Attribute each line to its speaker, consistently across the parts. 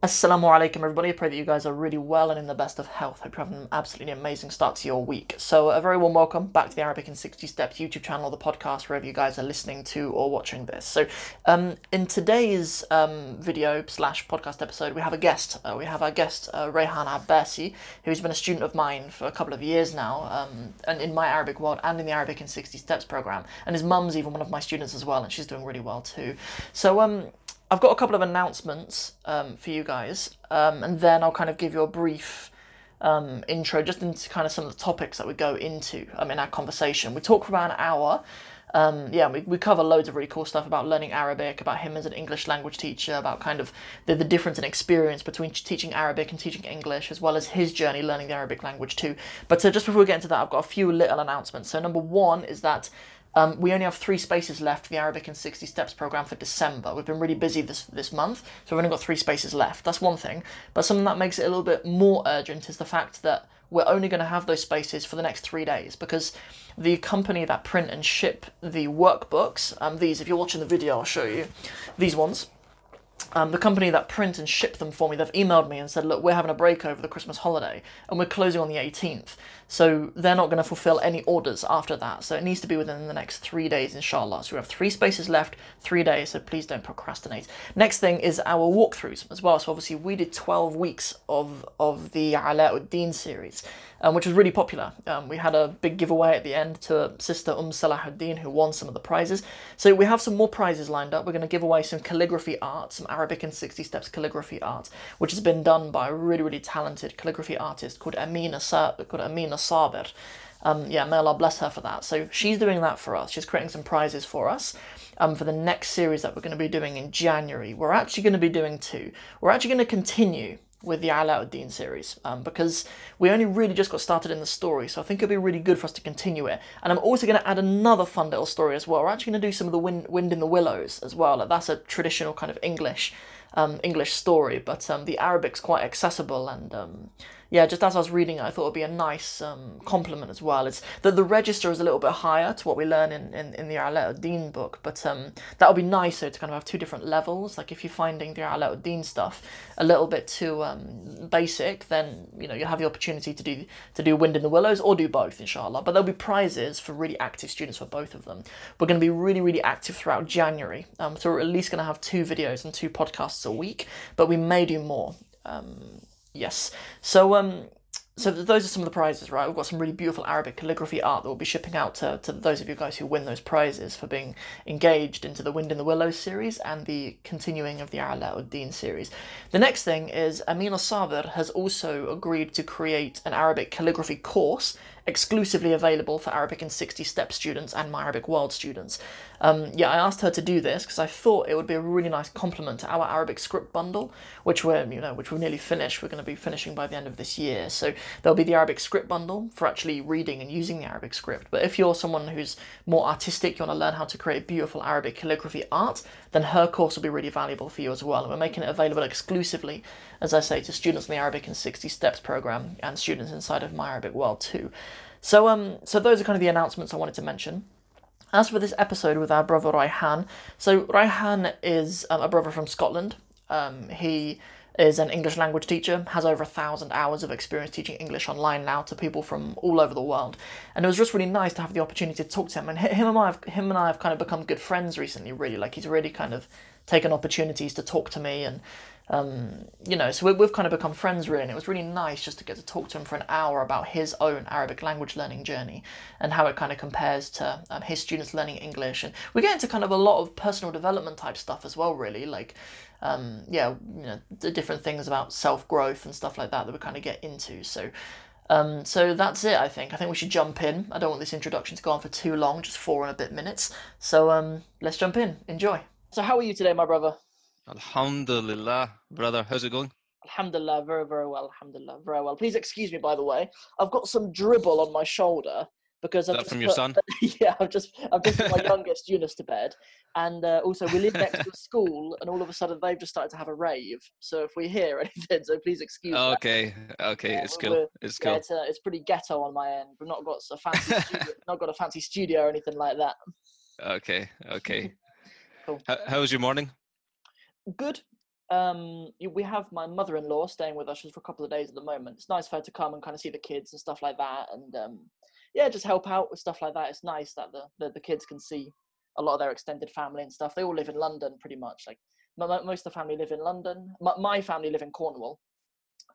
Speaker 1: Assalamu alaikum, everybody. I pray that you guys are really well and in the best of health. Hope you're having an absolutely amazing start to your week. So, a very warm welcome back to the Arabic in 60 Steps YouTube channel, the podcast, wherever you guys are listening to or watching this. So, um, in today's um, video slash podcast episode, we have a guest. Uh, we have our guest, uh, Rayhan Abbasi, who's been a student of mine for a couple of years now, um, and in my Arabic world and in the Arabic in 60 Steps program. And his mum's even one of my students as well, and she's doing really well too. So, um, I've got a couple of announcements um, for you guys, um, and then I'll kind of give you a brief um, intro just into kind of some of the topics that we go into um, in our conversation. We talk for about an hour. Um, yeah, we, we cover loads of really cool stuff about learning Arabic, about him as an English language teacher, about kind of the, the difference in experience between teaching Arabic and teaching English, as well as his journey learning the Arabic language too. But uh, just before we get into that, I've got a few little announcements. So, number one is that um, we only have three spaces left for the Arabic in 60 Steps program for December. We've been really busy this, this month, so we've only got three spaces left. That's one thing. But something that makes it a little bit more urgent is the fact that we're only going to have those spaces for the next three days because the company that print and ship the workbooks, um, these, if you're watching the video, I'll show you, these ones, um, the company that print and ship them for me, they've emailed me and said, look, we're having a break over the Christmas holiday and we're closing on the 18th. So they're not going to fulfill any orders after that. So it needs to be within the next three days, inshallah. So we have three spaces left, three days. So please don't procrastinate. Next thing is our walkthroughs as well. So obviously we did 12 weeks of, of the Alauddin series, um, which was really popular. Um, we had a big giveaway at the end to Sister Umm Salahuddin who won some of the prizes. So we have some more prizes lined up. We're going to give away some calligraphy art, some Arabic and 60 Steps calligraphy art, which has been done by a really, really talented calligraphy artist called Amina, Sa- called Amina Sabir. Um, yeah, may Allah bless her for that. So she's doing that for us. She's creating some prizes for us um, for the next series that we're going to be doing in January. We're actually going to be doing two. We're actually going to continue with the Alauddin series um, because we only really just got started in the story, so I think it'll be really good for us to continue it. And I'm also going to add another fun little story as well. We're actually going to do some of the Wind, Wind in the Willows as well. Like that's a traditional kind of English um, English story, but um, the Arabic's quite accessible and um, yeah, just as I was reading it, I thought it'd be a nice um, complement as well. It's that the register is a little bit higher to what we learn in, in, in the Alauddin book, but um, that would be nicer to kind of have two different levels. Like if you're finding the Alauddin stuff a little bit too um, basic, then you know you'll have the opportunity to do to do Wind in the Willows or do both, inshallah. But there'll be prizes for really active students for both of them. We're going to be really really active throughout January, um, so we're at least going to have two videos and two podcasts a week, but we may do more. Um, Yes. So um, so those are some of the prizes, right? We've got some really beautiful Arabic calligraphy art that we'll be shipping out to, to those of you guys who win those prizes for being engaged into the Wind in the Willows series and the continuing of the Alauddin series. The next thing is Amina Sabir has also agreed to create an Arabic calligraphy course exclusively available for Arabic in 60 Step students and My Arabic World students. Um, yeah, I asked her to do this because I thought it would be a really nice complement to our Arabic script bundle, which we're you know which we're nearly finished. We're going to be finishing by the end of this year. So there'll be the Arabic script bundle for actually reading and using the Arabic script. But if you're someone who's more artistic, you want to learn how to create beautiful Arabic calligraphy art, then her course will be really valuable for you as well. And we're making it available exclusively, as I say, to students in the Arabic in 60 Steps program and students inside of My Arabic World too. So um, so those are kind of the announcements I wanted to mention. As for this episode with our brother Rayhan, so Rayhan is um, a brother from Scotland. Um, he is an English language teacher, has over a thousand hours of experience teaching English online now to people from all over the world. And it was just really nice to have the opportunity to talk to him. And him and I have, him and I have kind of become good friends recently, really. Like he's really kind of taken opportunities to talk to me and um, you know, so we, have kind of become friends really, and it was really nice just to get to talk to him for an hour about his own Arabic language learning journey and how it kind of compares to um, his students learning English. And we get into kind of a lot of personal development type stuff as well, really, like, um, yeah, you know, the different things about self growth and stuff like that that we kind of get into. So, um, so that's it, I think. I think we should jump in. I don't want this introduction to go on for too long, just four and a bit minutes. So um, let's jump in. Enjoy. So, how are you today, my brother?
Speaker 2: Alhamdulillah, brother. How's it going?
Speaker 1: Alhamdulillah, very, very well. Alhamdulillah, very well. Please excuse me, by the way. I've got some dribble on my shoulder because
Speaker 2: I've
Speaker 1: just
Speaker 2: from
Speaker 1: put,
Speaker 2: your son.
Speaker 1: yeah, I've just I've just put my youngest Eunice to bed, and uh, also we live next to a school, and all of a sudden they've just started to have a rave. So if we hear anything, so please excuse.
Speaker 2: me. okay, okay,
Speaker 1: yeah,
Speaker 2: it's cool. It's
Speaker 1: yeah,
Speaker 2: cool.
Speaker 1: It's, uh, it's pretty ghetto on my end. We've not got a fancy studio, not got a fancy studio or anything like that.
Speaker 2: Okay, okay.
Speaker 1: cool.
Speaker 2: How, how was your morning?
Speaker 1: Good, um, we have my mother-in-law staying with us just for a couple of days at the moment. It's nice for her to come and kind of see the kids and stuff like that, and um, yeah, just help out with stuff like that. It's nice that the, the the kids can see a lot of their extended family and stuff. They all live in London, pretty much. Like mo- mo- most of the family live in London. My, my family live in Cornwall,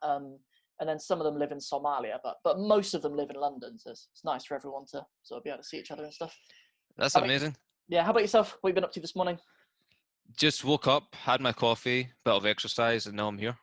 Speaker 1: um, and then some of them live in Somalia, but but most of them live in London. So it's, it's nice for everyone to sort of be able to see each other and stuff.
Speaker 2: That's
Speaker 1: mean-
Speaker 2: amazing.
Speaker 1: Yeah, how about yourself? What have you been up to this morning?
Speaker 2: Just woke up, had my coffee, bit of exercise, and now I'm here.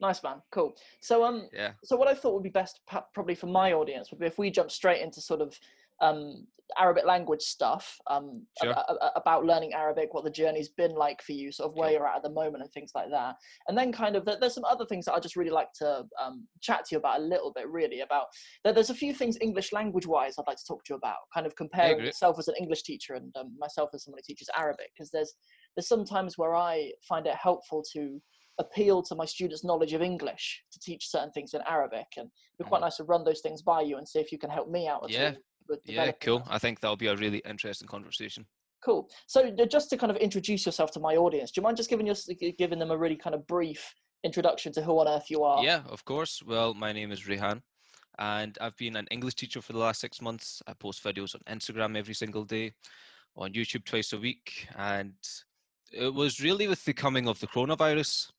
Speaker 1: Nice man, cool. So um,
Speaker 2: Yeah.
Speaker 1: so what I thought would be best, probably for my audience, would be if we jump straight into sort of um, Arabic language stuff, um,
Speaker 2: Sure.
Speaker 1: about learning Arabic, what the journey's been like for you, sort of where
Speaker 2: Sure.
Speaker 1: you're at at the moment, and things like that. And then kind of there's some other things that I just really like to um, chat to you about a little bit, really about. There, there's a few things English language wise I'd like to talk to you about, kind of comparing myself as an English teacher and um, myself as someone who teaches Arabic, because there's there's sometimes where I find it helpful to appeal to my students' knowledge of English to teach certain things in Arabic, and it'd be quite mm. nice to run those things by you and see if you can help me out.
Speaker 2: Yeah,
Speaker 1: with
Speaker 2: Yeah, cool.
Speaker 1: that.
Speaker 2: I think that'll be a really interesting conversation.
Speaker 1: Cool. So just to kind of introduce yourself to my audience, do you mind just giving us giving them a really kind of brief introduction to who on earth you are?
Speaker 2: Yeah, of course. Well, my name is Rehan, and I've been an English teacher for the last six months. I post videos on Instagram every single day, on YouTube twice a week, and it was really with the coming of the coronavirus.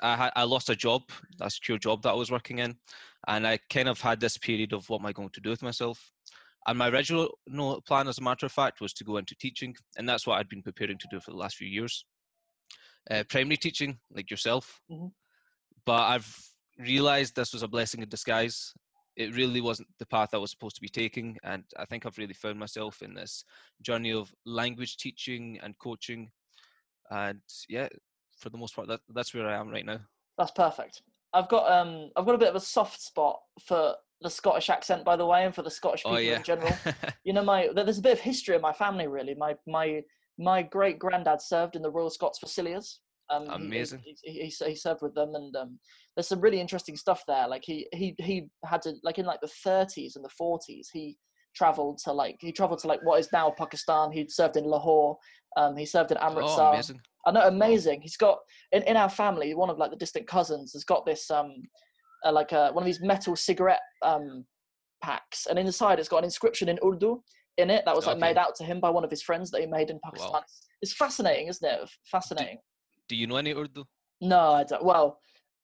Speaker 2: I had I lost a job, a secure job that I was working in, and I kind of had this period of what am I going to do with myself. And my original plan, as a matter of fact, was to go into teaching, and that's what I'd been preparing to do for the last few years. Uh, primary teaching, like yourself,
Speaker 1: Mhm.
Speaker 2: but I've realized this was a blessing in disguise. It really wasn't the path I was supposed to be taking, and I think I've really found myself in this journey of language teaching and coaching. And yeah, for the most part, that, that's where I am right now.
Speaker 1: That's perfect. I've got um I've got a bit of a soft spot for the Scottish accent, by the way, and for the Scottish people
Speaker 2: oh yeah,
Speaker 1: in general. you know my there's a bit of history in my family really my my my great granddad served in the royal scots fusiliers um
Speaker 2: Amazing.
Speaker 1: he, he, he, he served with them and um there's some really interesting stuff there like he he he had to like in like the 30s and the 40s he traveled to like he traveled to like what is now pakistan he served in lahore um he served in
Speaker 2: oh,
Speaker 1: amritsar
Speaker 2: amazing.
Speaker 1: I know, amazing. He's got in, in our family. One of like the distant cousins has got this um, uh, like uh, one of these metal cigarette um packs, and inside it's got an inscription in Urdu in it that was like
Speaker 2: Okay.
Speaker 1: made out to him by one of his friends that he made in Pakistan. It's fascinating, isn't it? Fascinating.
Speaker 2: Do you know any Urdu?
Speaker 1: No, I don't. Well,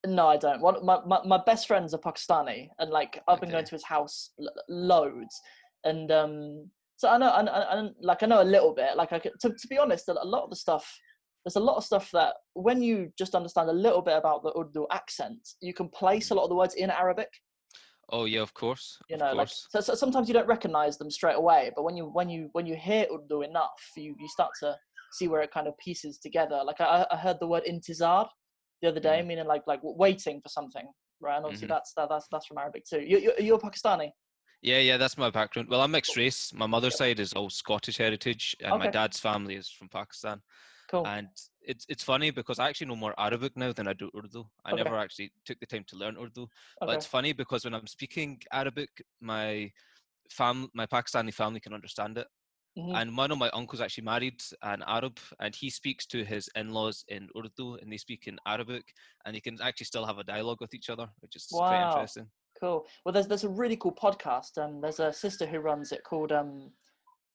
Speaker 1: no, I don't. One, my, my my best friends are Pakistani, and like I've been going to his house l- loads, and um, so I know, I like I know a little bit. Like I could, to to be honest, a lot of the stuff. There's a lot of stuff that when you just understand a little bit about the Urdu accent, you can place a lot of the words in Arabic.
Speaker 2: Oh yeah, of course.
Speaker 1: You know, like so, so sometimes you don't recognize them straight away, but when you when you when you hear Urdu enough, you you start to see where it kind of pieces together. Like I, I heard the word intizar the other day, meaning like like waiting for something, right? And obviously
Speaker 2: Mhm.
Speaker 1: that's that, that's that's from Arabic too. You you you're Pakistani.
Speaker 2: Yeah, yeah, that's my background. Well, I'm mixed race. My mother's side is all Scottish heritage, and my dad's family is from Pakistan.
Speaker 1: Cool.
Speaker 2: And it's it's funny because I actually know more Arabic now than I do Urdu. I
Speaker 1: Okay.
Speaker 2: never actually took the time to learn Urdu. But it's funny because when I'm speaking Arabic, my fam my Pakistani family can understand it.
Speaker 1: Mhm.
Speaker 2: And one of my uncles actually married an Arab, and he speaks to his in-laws in Urdu, and they speak in Arabic, and they can actually still have a dialogue with each other, which is quite
Speaker 1: Wow.
Speaker 2: interesting.
Speaker 1: Cool. Well, there's there's a really cool podcast. Um, there's a sister who runs it called um,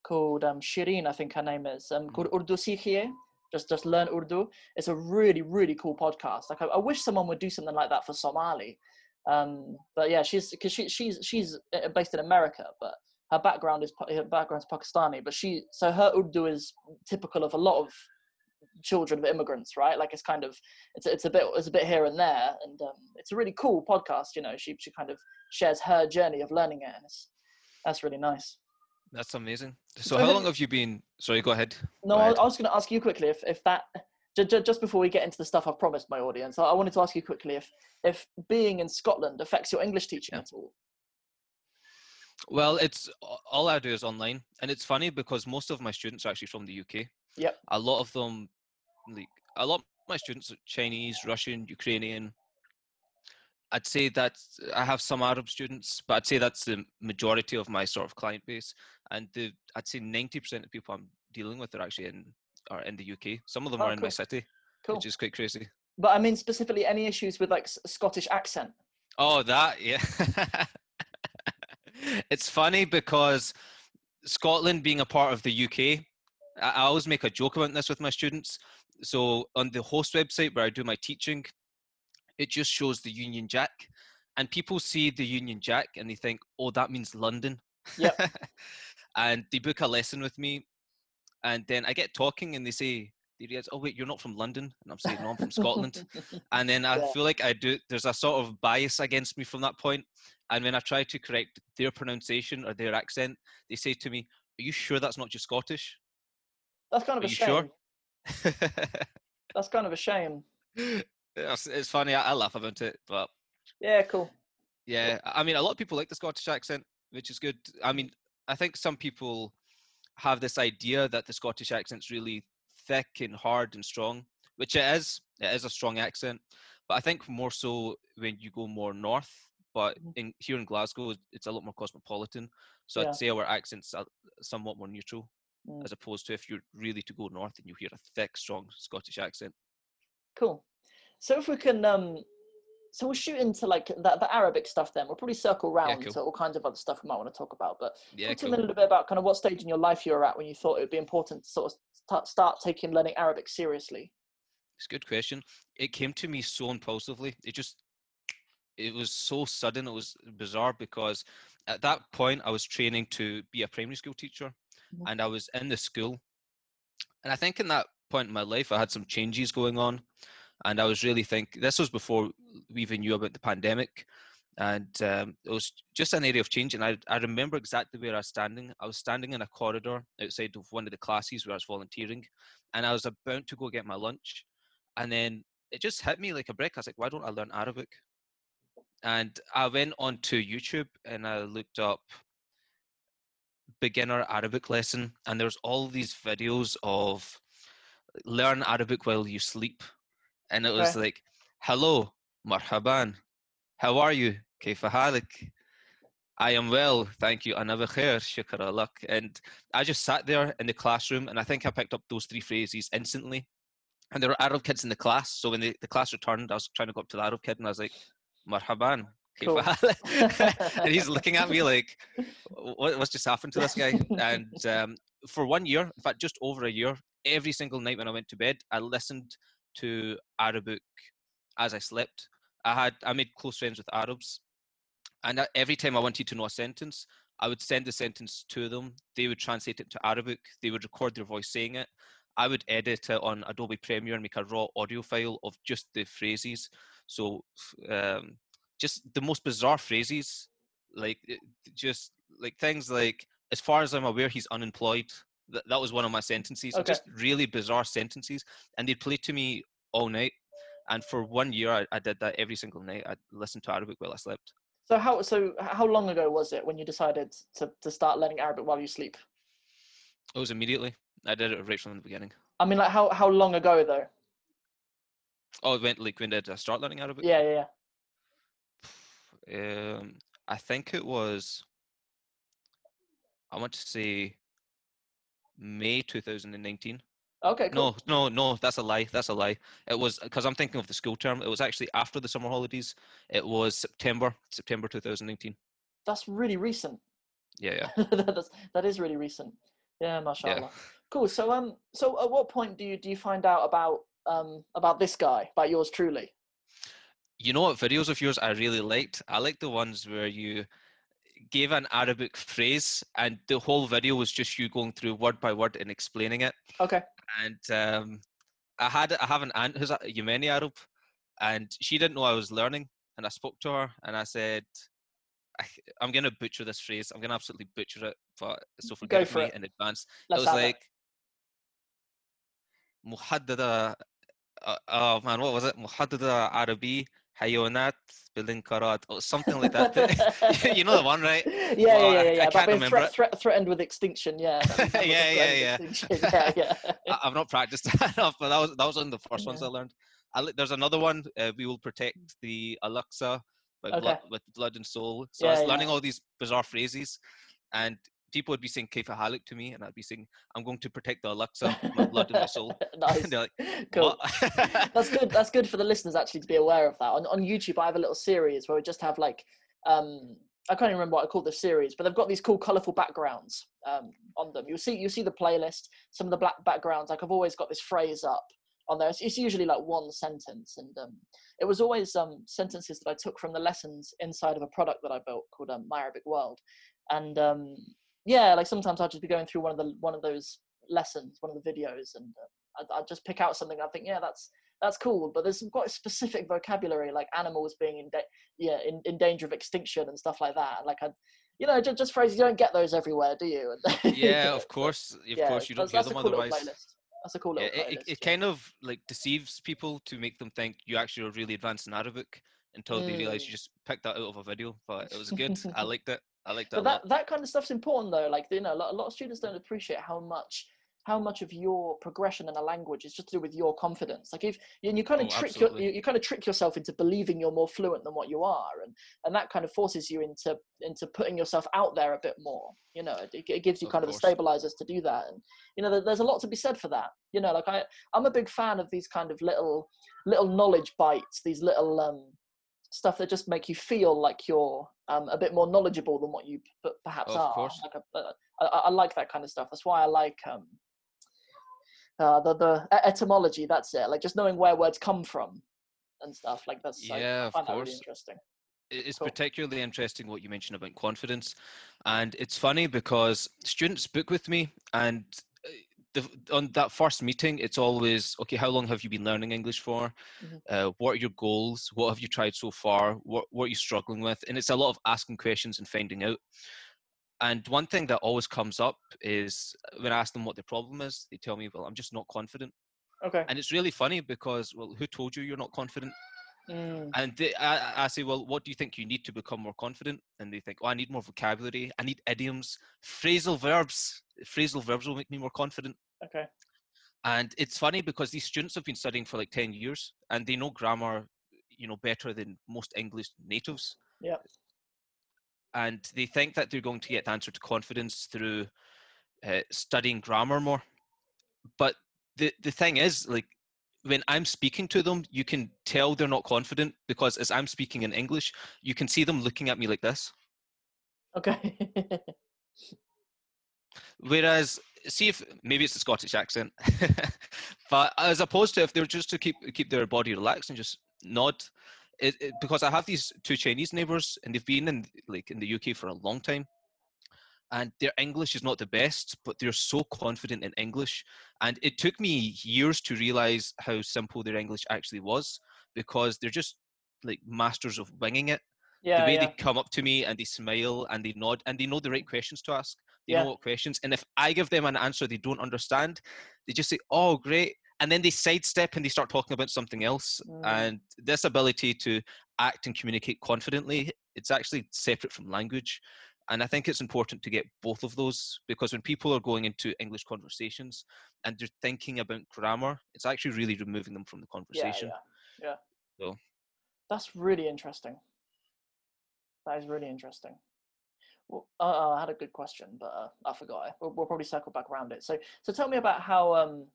Speaker 1: called um, Shireen, I think her name is. Um, called Urdu Sikhiye. Just just learn Urdu. It's a really really cool podcast. Like I, I wish someone would do something like that for Somali. Um, but yeah, she's because she she's she's uh, based in America, but her background is her background's Pakistani. But she so her Urdu is typical of a lot of children of immigrants, right? Like it's kind of it's it's a bit it's a bit here and there, and um, it's a really cool podcast. You know, she she kind of shares her journey of learning it, and it's that's really nice.
Speaker 2: That's amazing.
Speaker 1: So
Speaker 2: So, how long have you been? Sorry, go ahead.
Speaker 1: No,
Speaker 2: Go
Speaker 1: I,
Speaker 2: ahead.
Speaker 1: I was going to ask you quickly if if that ju- ju- just before we get into the stuff I've promised my audience, I, I wanted to ask you quickly if if being in Scotland affects your English teaching
Speaker 2: Yeah.
Speaker 1: at all.
Speaker 2: Well, it's all I do is online, and it's funny because most of my students are actually from the UK.
Speaker 1: Yep.
Speaker 2: A lot of them, like a lot of my students are Chinese, Russian, Ukrainian. I'd say that I have some Arab students, but I'd say that's the majority of my sort of client base. And the I'd say ninety percent of people I'm dealing with are actually in are in the UK. Some of them
Speaker 1: Oh,
Speaker 2: are in my city,
Speaker 1: Cool.
Speaker 2: which is quite crazy.
Speaker 1: But I mean, specifically, any issues with like Scottish accent?
Speaker 2: Oh, that yeah. it's funny because Scotland being a part of the UK, I always make a joke about this with my students. So on the host website where I do my teaching, it just shows the Union Jack, and people see the Union Jack and they think, "Oh, that means London."
Speaker 1: Yep.
Speaker 2: and they book a lesson with me, and then I get talking, and they say, "They realize, oh wait, you're not from London," and I'm saying, "No, I'm from Scotland." and then I
Speaker 1: Yeah.
Speaker 2: feel like I do. There's a sort of bias against me from that point, and when I try to correct their pronunciation or their accent, they say to me, "Are you sure that's not just Scottish?"
Speaker 1: That's kind of
Speaker 2: Are
Speaker 1: a
Speaker 2: you
Speaker 1: shame.
Speaker 2: sure?
Speaker 1: That's kind of a shame.
Speaker 2: it's, it's funny. I, I laugh about it, but
Speaker 1: Yeah, cool.
Speaker 2: yeah, I mean, a lot of people like the Scottish accent, which is good. I mean, I think some people have this idea that the Scottish accent's really thick and hard and strong, which it is. It is a strong accent, but I think more so when you go more north. But
Speaker 1: Mhm.
Speaker 2: in here in Glasgow, it's a lot more cosmopolitan. So
Speaker 1: Yeah.
Speaker 2: I'd say our accents are somewhat more neutral,
Speaker 1: Mm.
Speaker 2: as opposed to if you're really to go north and you hear a thick, strong Scottish accent.
Speaker 1: Cool. So if we can, um, so we'll shoot into like the, the Arabic stuff. Then we'll probably circle round
Speaker 2: cool.
Speaker 1: to all kinds of other stuff we might want to talk about. But
Speaker 2: Yeah,
Speaker 1: talk to
Speaker 2: cool.
Speaker 1: me a little bit about kind of what stage in your life you were at when you thought it would be important to sort of start, start taking learning Arabic seriously.
Speaker 2: It's a good question. It came to me so impulsively. It just, it was so sudden. It was bizarre because at that point I was training to be a primary school teacher,
Speaker 1: Mhm.
Speaker 2: and I was in the school, and I think in that point in my life I had some changes going on, and I was really think this was before we even knew about the pandemic, and um, it was just an area of change. And I I remember exactly where I was standing. I was standing in a corridor outside of one of the classes where I was volunteering, and I was about to go get my lunch, and then it just hit me like a brick. I was like, why don't I learn Arabic? and I went onto YouTube and I looked up beginner Arabic lesson, and there's all these videos of learn Arabic while you sleep, and it was
Speaker 1: okay.
Speaker 2: like, "Hello, marhaban, how are you? Kayfahalik." I am well, thank you. Another shukr alak. And I just sat there in the classroom and I think I picked up those three phrases instantly. And there were Arab kids in the class. So when the, the class returned, I was trying to go up to the Arab kid and I was like, marhaban,
Speaker 1: cool.
Speaker 2: and he's looking at me like, what, what's just happened to this guy? And um, for one year, in fact, just over a year, every single night when I went to bed, I listened to Arabic as I slept. I had I made close friends with Arabs, and every time I wanted to know a sentence, I would send the sentence to them. They would translate it to Arabic. They would record their voice saying it. I would edit it on Adobe Premiere and make a raw audio file of just the phrases. So, um, just the most bizarre phrases, like just like things like, as far as I'm aware, he's unemployed. That, that was one of my sentences.
Speaker 1: Okay.
Speaker 2: Just really bizarre sentences, and they'd play to me all night. And for one year, I, I did that every single night. I listened to Arabic while I slept.
Speaker 1: So how so how long ago was it when you decided to, to start learning Arabic while you sleep?
Speaker 2: It was immediately. I did it right from the beginning.
Speaker 1: I mean, like how how long ago though?
Speaker 2: Oh, went like when did I start learning Arabic?
Speaker 1: Yeah, yeah, yeah.
Speaker 2: Um, I think it was. I want to say May 2019.
Speaker 1: Okay, cool.
Speaker 2: No, no, no. That's a lie. That's a lie. It was because I'm thinking of the school term. It was actually after the summer holidays. It was September, September 2019.
Speaker 1: That's really recent.
Speaker 2: Yeah, yeah.
Speaker 1: That's, that is really recent. Yeah, mashallah. Yeah. Cool. So um, so at what point do you do you find out about um, about this guy, about yours truly?
Speaker 2: You know what videos of yours I really liked? I liked the ones where you gave an Arabic phrase, and the whole video was just you going through word by word and explaining it.
Speaker 1: Okay.
Speaker 2: And um, I had I have an aunt who's a Yemeni Arab, and she didn't know I was learning, and I spoke to her, and I said, I, am gonna butcher this phrase. I'm gonna absolutely butcher it, but so forgive
Speaker 1: for
Speaker 2: me
Speaker 1: it.
Speaker 2: in advance.
Speaker 1: Let's
Speaker 2: it was like. Muhaddada oh man, what was it? Muhaddada Arabi Hayonat Bilinkarat or something like that. you know the one, right?
Speaker 1: Yeah,
Speaker 2: well,
Speaker 1: yeah, yeah, yeah. I,
Speaker 2: can't remember thre-
Speaker 1: thre- threatened with extinction. Yeah.
Speaker 2: yeah, yeah, yeah.
Speaker 1: yeah, yeah.
Speaker 2: I've not practiced that enough, but that was that was one of the first
Speaker 1: yeah.
Speaker 2: ones I learned. I, there's another one. Uh, we will protect the Al-Aqsa okay. blood, with blood and soul. So
Speaker 1: yeah,
Speaker 2: I was learning all these bizarre phrases, and people would be saying Kaifa Halik to me, and I'd be saying, I'm going to protect the Al-Aqsa, my blood and my soul.
Speaker 1: nice.
Speaker 2: like,
Speaker 1: cool. That's good. That's good for the listeners actually to be aware of that. On, on YouTube, I have a little series where we just have like, um, I can't even remember what I called the series, but they've got these cool, colourful backgrounds um, on them. You'll see, you see the playlist, some of the black backgrounds. Like I've always got this phrase up on there. It's, it's usually like one sentence, and um, it was always um, sentences that I took from the lessons inside of a product that I built called um, My Arabic World. And um, yeah, like sometimes I'll just be going through one of the one of those lessons, one of the videos, and uh, I'd, I'd, just pick out something. I think, yeah, that's that's cool. But there's some quite specific vocabulary, like animals being in da- yeah in, in danger of extinction and stuff like that. Like I. You know, just, just phrases you don't get those everywhere, do you?
Speaker 2: yeah, of course, of yeah, course, you don't hear them
Speaker 1: cool
Speaker 2: otherwise.
Speaker 1: That's a cool little.
Speaker 2: Yeah, it, it, it kind of like deceives people to make them think you actually are really advanced in Arabic until mm. they realize you mm. just picked that out of a video. But it was good. I liked it. I liked
Speaker 1: it. But that that kind of stuff's important though. Like you know, a lot of students don't appreciate how much how much of your progression in a language is just to do with your confidence. Like if and you kind of oh, trick your, you, you, kind of trick yourself into believing you're more fluent than what you are, and and that kind of forces you into into putting yourself out there a bit more. You know, it, it gives you of kind course. of the stabilizers to do that, and you know, there's a lot to be said for that. You know, like I I'm a big fan of these kind of little little knowledge bites, these little um stuff that just make you feel like you're um, a bit more knowledgeable than what you perhaps
Speaker 2: of
Speaker 1: are.
Speaker 2: Course.
Speaker 1: Like a, I, I, like that kind of stuff. That's why I like um, uh, the the etymology. That's it. Like just knowing where words come from and stuff. Like that's
Speaker 2: yeah,
Speaker 1: I, I
Speaker 2: of course.
Speaker 1: Really interesting.
Speaker 2: It's cool. particularly interesting what you mentioned about confidence, and it's funny because students book with me, and uh, the, on that first meeting, it's always okay. How long have you been learning English for? Mm-hmm. Uh, what are your goals? What have you tried so far? What what are you struggling with? And it's a lot of asking questions and finding out. And one thing that always comes up is uh, when I ask them what their problem is, they tell me, "Well, I'm just not confident."
Speaker 1: Okay.
Speaker 2: And it's really funny because, well, who told you you're not confident?
Speaker 1: Mm.
Speaker 2: And they, I, I say, well, what do you think you need to become more confident? And they think, oh, I need more vocabulary. I need idioms, phrasal verbs. Phrasal verbs will make me more confident.
Speaker 1: Okay.
Speaker 2: And it's funny because these students have been studying for like 10 years and they know grammar, you know, better than most English natives.
Speaker 1: Yeah
Speaker 2: and they think that they're going to get the answer to confidence through uh, studying grammar more. But the the thing is, like when I'm speaking to them, you can tell they're not confident because as I'm speaking in English, you can see them looking at me like this.
Speaker 1: Okay.
Speaker 2: Whereas, see if maybe it's the Scottish accent, but as opposed to if they're just to keep keep their body relaxed and just nod, it, it, because I have these two Chinese neighbors and they've been in like in the UK for a long time, and their English is not the best, but they're so confident in English. And it took me years to realize how simple their English actually was because they're just like masters of winging it.
Speaker 1: Yeah,
Speaker 2: the way
Speaker 1: yeah.
Speaker 2: they come up to me and they smile and they nod and they know the right questions to ask. They yeah. know what questions. And if I give them an answer they don't understand, they just say, "Oh, great." and then they sidestep and they start talking about something else mm. and this ability to act and communicate confidently it's actually separate from language and i think it's important to get both of those because when people are going into english conversations and they're thinking about grammar it's actually really removing them from the conversation
Speaker 1: yeah, yeah.
Speaker 2: yeah. so
Speaker 1: that's really interesting that is really interesting well, uh, I had a good question, but uh, I forgot. We'll, we'll, probably circle back around it. So, so tell me about how um,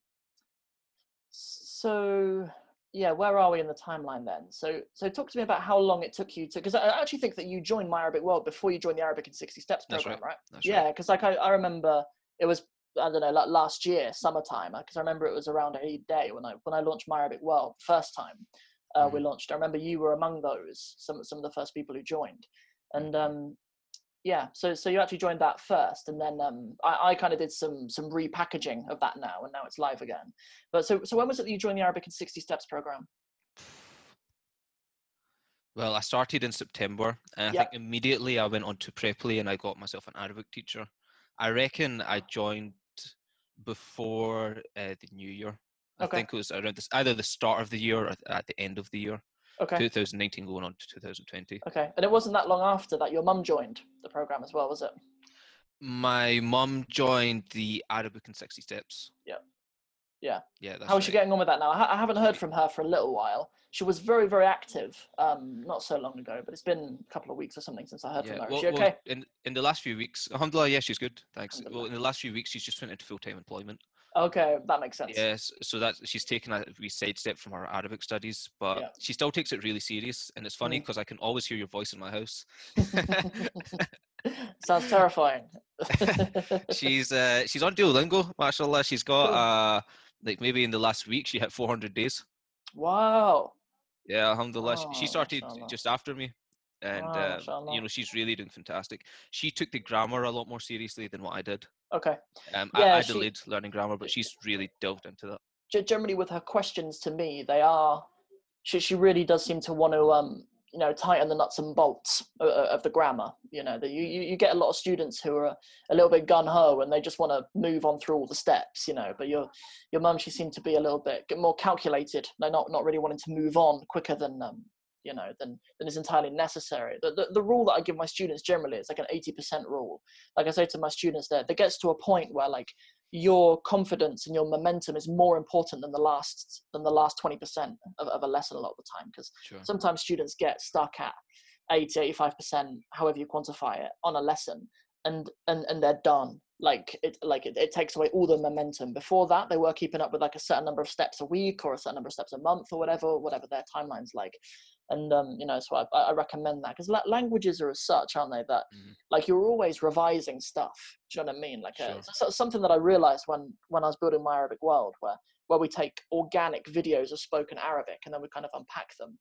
Speaker 1: so yeah, where are we in the timeline then? So so talk to me about how long it took you to because I actually think that you joined My Arabic World before you joined the Arabic in 60 Steps program,
Speaker 2: right?
Speaker 1: right? yeah, because like I, I remember it was I don't know like last year summertime because I remember it was around a day when I when I launched My Arabic World first time uh, mm-hmm. we launched. I remember you were among those some some of the first people who joined, and um, yeah so so you actually joined that first and then um, i, I kind of did some some repackaging of that now and now it's live again. But so so when was it that you joined the arabic in 60 steps program?
Speaker 2: Well i started in september and i think immediately i went on to preply and i got myself an arabic teacher. I reckon i joined before uh, the new year. I okay. think it was around this either the start of the year or at the end of the year
Speaker 1: Okay.
Speaker 2: 2019 going on to 2020.
Speaker 1: Okay. And it wasn't that long after that your mum joined the program as well, was it?
Speaker 2: My mum joined the Arabic in 60 Steps.
Speaker 1: Yeah. Yeah.
Speaker 2: Yeah. That's
Speaker 1: How is she
Speaker 2: right.
Speaker 1: getting on with that now? I, haven't heard from her for a little while. She was very, very active um, not so long ago, but it's been a couple of weeks or something since I heard
Speaker 2: Yeah,
Speaker 1: from her. Is
Speaker 2: well,
Speaker 1: she
Speaker 2: well,
Speaker 1: okay?
Speaker 2: in in the last few weeks, alhamdulillah, yeah, she's good. Thanks. Well, in the last few weeks, she's just went into full time employment.
Speaker 1: Okay, that makes sense.
Speaker 2: Yes, so that she's taken a wee sidestep from her Arabic studies, but
Speaker 1: Yeah.
Speaker 2: she still takes it really serious. And it's funny
Speaker 1: Mm.
Speaker 2: because I can always hear your voice in my house.
Speaker 1: Sounds terrifying.
Speaker 2: she's uh, she's on Duolingo, mashallah. She's got uh, like maybe in the last week she hit 400 days.
Speaker 1: wow.
Speaker 2: Yeah, alhamdulillah. She- she
Speaker 1: Oh,
Speaker 2: started
Speaker 1: mashallah.
Speaker 2: just after me. And
Speaker 1: Wow,
Speaker 2: uh, you know she's really doing fantastic. She took the grammar a lot more seriously than what I did.
Speaker 1: Okay.
Speaker 2: Um,
Speaker 1: Yeah,
Speaker 2: I, I learning grammar, but she's really delved into that.
Speaker 1: Generally, with her questions to me, they are. She she really does seem to want to um you know tighten the nuts and bolts of, of the grammar. You know that you, you you get a lot of students who are a little bit gun ho and they just want to move on through all the steps. You know, but your your mum she seemed to be a little bit more calculated. No, not not really wanting to move on quicker than um you know than than is entirely necessary. The, the the rule that I give my students generally is like an eighty percent rule. Like I say to my students, there, there gets to a point where like your confidence and your momentum is more important than the last than the last 20% of, of a lesson a lot of the time because
Speaker 2: Sure.
Speaker 1: sometimes students get stuck at 80 85% however you quantify it on a lesson and and and they're done like it like it, it takes away all the momentum before that they were keeping up with like a certain number of steps a week or a certain number of steps a month or whatever whatever their timeline's like and um you know so i, I recommend that because la- languages are as such aren't they that
Speaker 2: Mhm.
Speaker 1: like you're always revising stuff do you know what i mean like uh,
Speaker 2: Sure.
Speaker 1: it's so- something that i realized when when i was building my arabic world where where we take organic videos of spoken arabic and then we kind of unpack them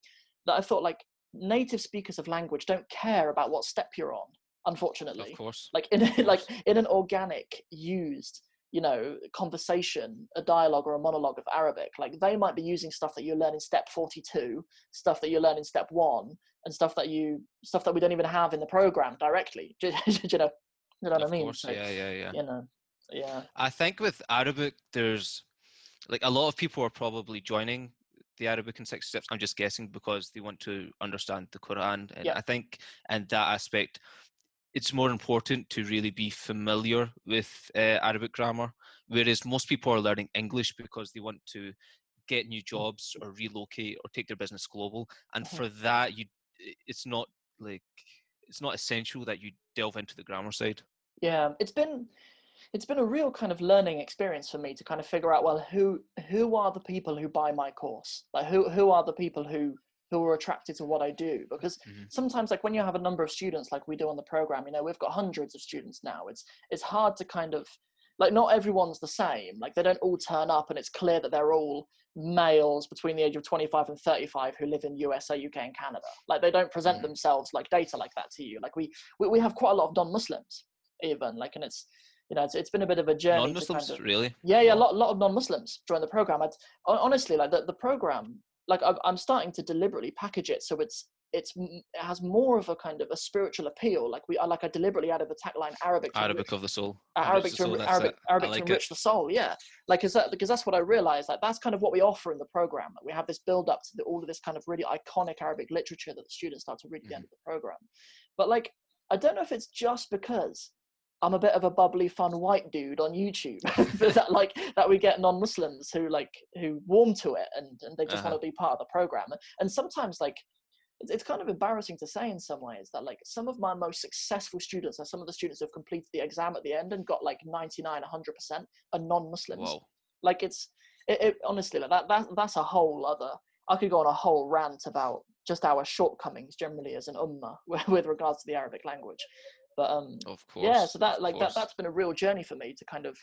Speaker 1: that i thought like native speakers of language don't care about what step you're on unfortunately
Speaker 2: Of course.
Speaker 1: like in
Speaker 2: Of
Speaker 1: like in an organic used you know conversation a dialogue or a monologue of arabic like they might be using stuff that you learn in step 42 stuff that you learn in step 1 and stuff that you stuff that we don't even have in the program directly do, you know you know what
Speaker 2: of
Speaker 1: i mean
Speaker 2: course.
Speaker 1: So,
Speaker 2: yeah, yeah, yeah.
Speaker 1: you know yeah
Speaker 2: I think with Arabic, there's like a lot of people are probably joining the Arabic in six steps. I'm just guessing because they want to understand the Quran, and
Speaker 1: Yeah.
Speaker 2: I think in that aspect, it's more important to really be familiar with uh, Arabic grammar. Whereas most people are learning English because they want to get new jobs or relocate or take their business global, and for that, you it's not like it's not essential that you delve into the grammar side.
Speaker 1: yeah it's been it's been a real kind of learning experience for me to kind of figure out well who who are the people who buy my course like who who are the people who who are attracted to what i do because
Speaker 2: Mhm.
Speaker 1: sometimes like when you have a number of students like we do on the program you know we've got hundreds of students now it's it's hard to kind of like not everyone's the same like they don't all turn up and it's clear that they're all males between the age of 25 and 35 who live in usa uk and canada like they don't present
Speaker 2: Mhm.
Speaker 1: themselves like data like that to you like we we, we have quite a lot of non-muslims even like and it's you know it's, it's been a bit of a journey
Speaker 2: Non-Muslims,
Speaker 1: kind of,
Speaker 2: really?
Speaker 1: yeah yeah a lot, lot of non-muslims join the program I'd, honestly like the, the program like I'm, I'm starting to deliberately package it so it's it's it has more of a kind of a spiritual appeal like we are like I deliberately added the tagline Arabic to
Speaker 2: Arabic
Speaker 1: enrich,
Speaker 2: of the soul.
Speaker 1: uh, Arabic
Speaker 2: the
Speaker 1: to
Speaker 2: soul, that's
Speaker 1: Arabic, Arabic to enrich
Speaker 2: it.
Speaker 1: the soul yeah. Like is that because that's what I realized like that's kind of what we offer in the program. That we have this build up to the, all of this kind of really iconic Arabic literature that the students start to read at the end of the program. But like I don't know if it's just because I'm a bit of a bubbly, fun white dude on YouTube that like that we get non-Muslims who like who warm to it and, and they just
Speaker 2: Uh-huh.
Speaker 1: want to be part of the program. And sometimes like it's, it's kind of embarrassing to say in some ways that like some of my most successful students are some of the students who have completed the exam at the end and got like 99, 100% are non-Muslims.
Speaker 2: Whoa.
Speaker 1: Like it's it, it honestly like that, that that's a whole other. I could go on a whole rant about just our shortcomings generally as an ummah with regards to the Arabic language. But um,
Speaker 2: Of course.
Speaker 1: yeah so that like that that's been a real journey for me to kind of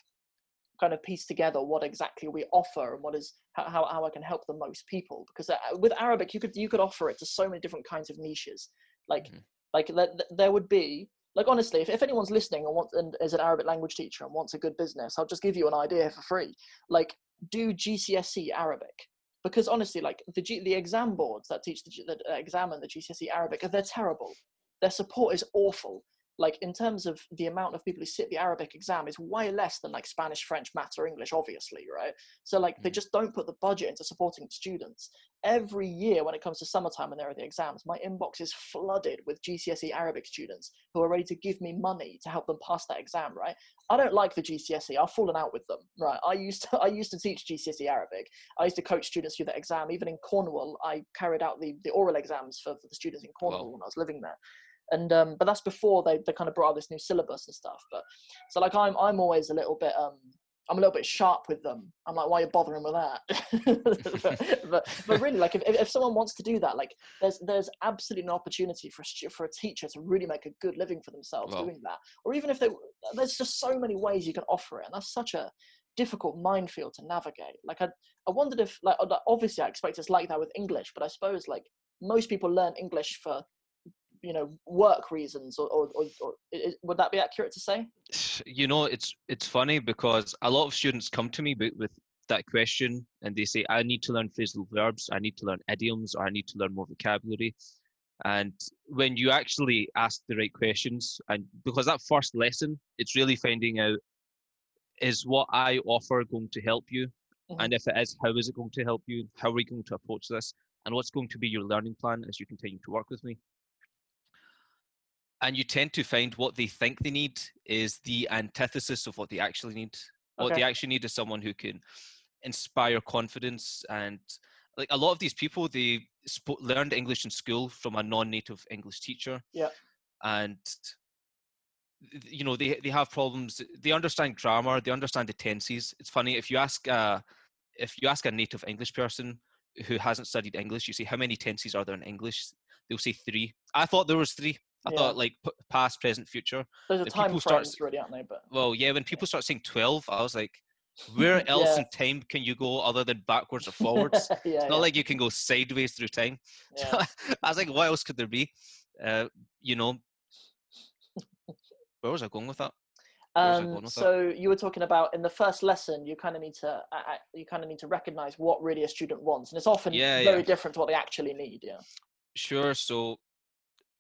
Speaker 1: kind of piece together what exactly we offer and what is how, how, i can help the most people because uh, with arabic you could you could offer it to so many different kinds of niches like
Speaker 2: Mhm.
Speaker 1: like there, there would be like honestly if, if anyone's listening and wants and is an arabic language teacher and wants a good business i'll just give you an idea for free like do gcse arabic because honestly like the G, the exam boards that teach the, that uh, examine the gcse arabic they're terrible their support is awful like in terms of the amount of people who sit the Arabic exam is way less than like Spanish, French, maths, or English, obviously, right? So like they
Speaker 2: Mm.
Speaker 1: just don't put the budget into supporting students. Every year when it comes to summertime and there are the exams, my inbox is flooded with GCSE Arabic students who are ready to give me money to help them pass that exam, right? I don't like the GCSE. i've fallen out with them, right? I used to I used to teach GCSE Arabic. I used to coach students through that exam. Even in Cornwall, I carried out the, the oral exams for, for the students in Cornwall when I was living there and um, but that's before they, they kind of brought out this new syllabus and stuff. But so like I'm I'm always a little bit um I'm a little bit sharp with them. I'm like, why are you bothering with that? but, but but really, like if, if someone wants to do that, like there's there's absolutely an opportunity for a for a teacher to really make a good living for themselves doing that. Or even if they there's just so many ways you can offer it, and that's such a difficult minefield to navigate. Like I I wondered if like obviously I expect it's like that with English, but I suppose like most people learn English for you know work reasons or, or, or, or i- i- would that be accurate to say?
Speaker 2: You know it's it's funny because a lot of students come to me with, with that question and they say i need to learn phrasal verbs i need to learn idioms or i need to learn more vocabulary. And when you actually ask the right questions and because that first lesson it's really finding out is what i offer going to help you?
Speaker 1: Mhm.
Speaker 2: and if it is how is it going to help you? How are we going to approach this? And what's going to be your learning plan as you continue to work with me and you tend to find what they think they need is the antithesis of what they actually need. What they actually need is someone who can inspire confidence and like a lot of these people they spo- learned English in school from a non-native English teacher.
Speaker 1: Yeah.
Speaker 2: And you know they they have problems. They understand grammar. They understand the tenses. It's funny if you ask uh if you ask a native English person who hasn't studied English, you say how many tenses are there in English? They'll say three. I thought there was three. I
Speaker 1: Yeah.
Speaker 2: thought like p- past, present, future.
Speaker 1: There's
Speaker 2: a
Speaker 1: time
Speaker 2: people start
Speaker 1: frames
Speaker 2: s-
Speaker 1: really aren't they but
Speaker 2: Well, yeah, when people start saying 12, I was like, where else
Speaker 1: Yeah.
Speaker 2: in time can you go other than backwards or forwards?
Speaker 1: yeah,
Speaker 2: It's not like you can go sideways through time. I was like, what else could there be? Uh, you know, where was I going with that? Where was I
Speaker 1: Um,
Speaker 2: going with that?
Speaker 1: so you were talking about in the first lesson, you kind of need to uh, you kind of need to recognize what really a student wants, and it's often very different to what they actually need. Yeah.
Speaker 2: Sure. So,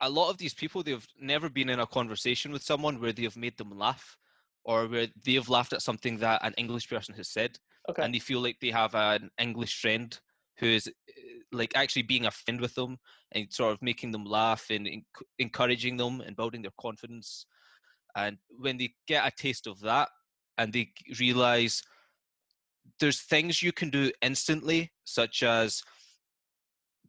Speaker 2: a lot of these people, they've never been in a conversation with someone where they've made them laugh or where they've laughed at something that an English person has said.
Speaker 1: Okay.
Speaker 2: and they feel like they have an English friend who is uh, like actually being a friend with them and sort of making them laugh and enc- encouraging them and building their confidence. And when they get a taste of that and they realize there's things you can do instantly, such as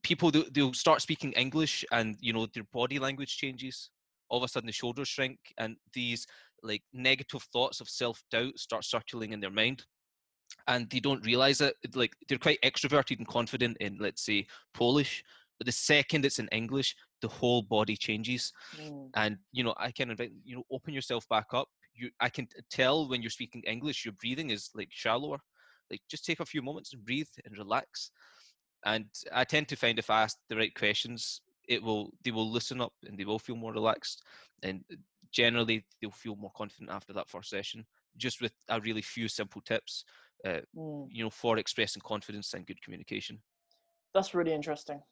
Speaker 2: people they'll, they'll start speaking English and you know their body language changes. All of a sudden, the shoulders shrink, and these like negative thoughts of self doubt start circulating in their mind and they don't realize it. Like they're quite extroverted and confident in, let's say, Polish, but the second it's in English, the whole body changes.
Speaker 1: Mm,
Speaker 2: And you know, I can invite you know, open yourself back up. You, I can tell when you're speaking English, your breathing is like shallower. Like just take a few moments and breathe and relax. And I tend to find if I ask the right questions, it will they will listen up and they will feel more relaxed. And generally, they'll feel more confident after that first session, just with a really few simple tips uh,
Speaker 1: mm.
Speaker 2: you know, for expressing confidence and good communication.
Speaker 1: That's really interesting.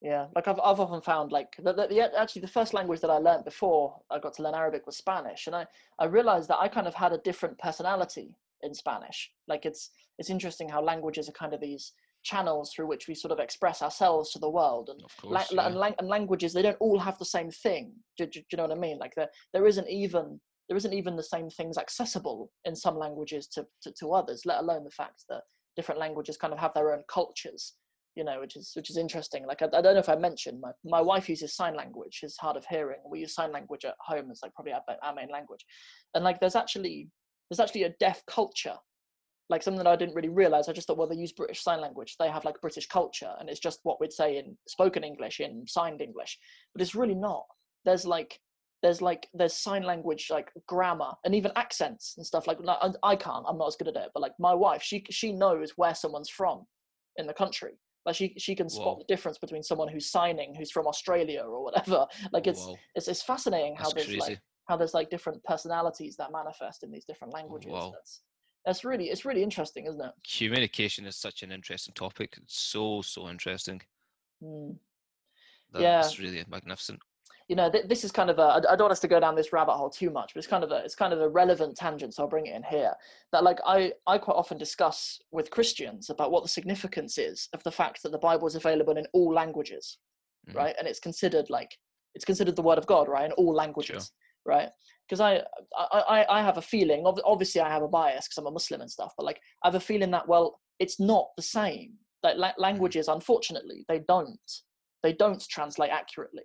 Speaker 1: Yeah, like I've I've often found like the, the, the actually the first language that I learned before I got to learn Arabic was Spanish, and I I realized that I kind of had a different personality in Spanish. Like it's it's interesting how languages are kind of these channels through which we sort of express ourselves to the world, and
Speaker 2: Of course,
Speaker 1: la-
Speaker 2: yeah.
Speaker 1: and, lang- and languages they don't all have the same thing. Do, do, do you know what I mean? Like there there isn't even there isn't even the same things accessible in some languages to, to, to others, let alone the fact that different languages kind of have their own cultures, you know, which is which is interesting. Like I, I don't know if I mentioned my, my wife uses sign language, she's hard of hearing. We use sign language at home as like probably our, our main language. And like there's actually there's actually a deaf culture. Like something that I didn't really realize. I just thought, well, they use British Sign Language. They have like British culture, and it's just what we'd say in spoken English, in signed English. But it's really not. There's like there's like there's sign language like grammar and even accents and stuff like I- can't i'm not as good at it but like my wife she she knows where someone's from in the country like she she can spot
Speaker 2: Whoa.
Speaker 1: the difference between someone who's signing who's from australia or whatever like it's it's, it's fascinating how
Speaker 2: that's
Speaker 1: there's
Speaker 2: crazy.
Speaker 1: like how there's like different personalities that manifest in these different languages
Speaker 2: wow.
Speaker 1: that's that's really it's really interesting isn't it
Speaker 2: Communication is such an interesting topic. It's so so interesting.
Speaker 1: Mm.
Speaker 2: That's
Speaker 1: Yeah.
Speaker 2: really magnificent.
Speaker 1: you know, th- this is kind of a. I don't want us to go down this rabbit hole too much, but it's kind of a, it's kind of a relevant tangent, so I'll bring it in here. That like I, I quite often discuss with Christians about what the significance is of the fact that the Bible is available in all languages,
Speaker 2: Mhm.
Speaker 1: right? And it's considered like it's considered the word of God, right, in all languages, right? Because I, I, I, have a feeling. Obviously, I have a bias because I'm a Muslim and stuff, but like I have a feeling that well, it's not the same. Like la- languages, unfortunately, they don't, they don't translate accurately.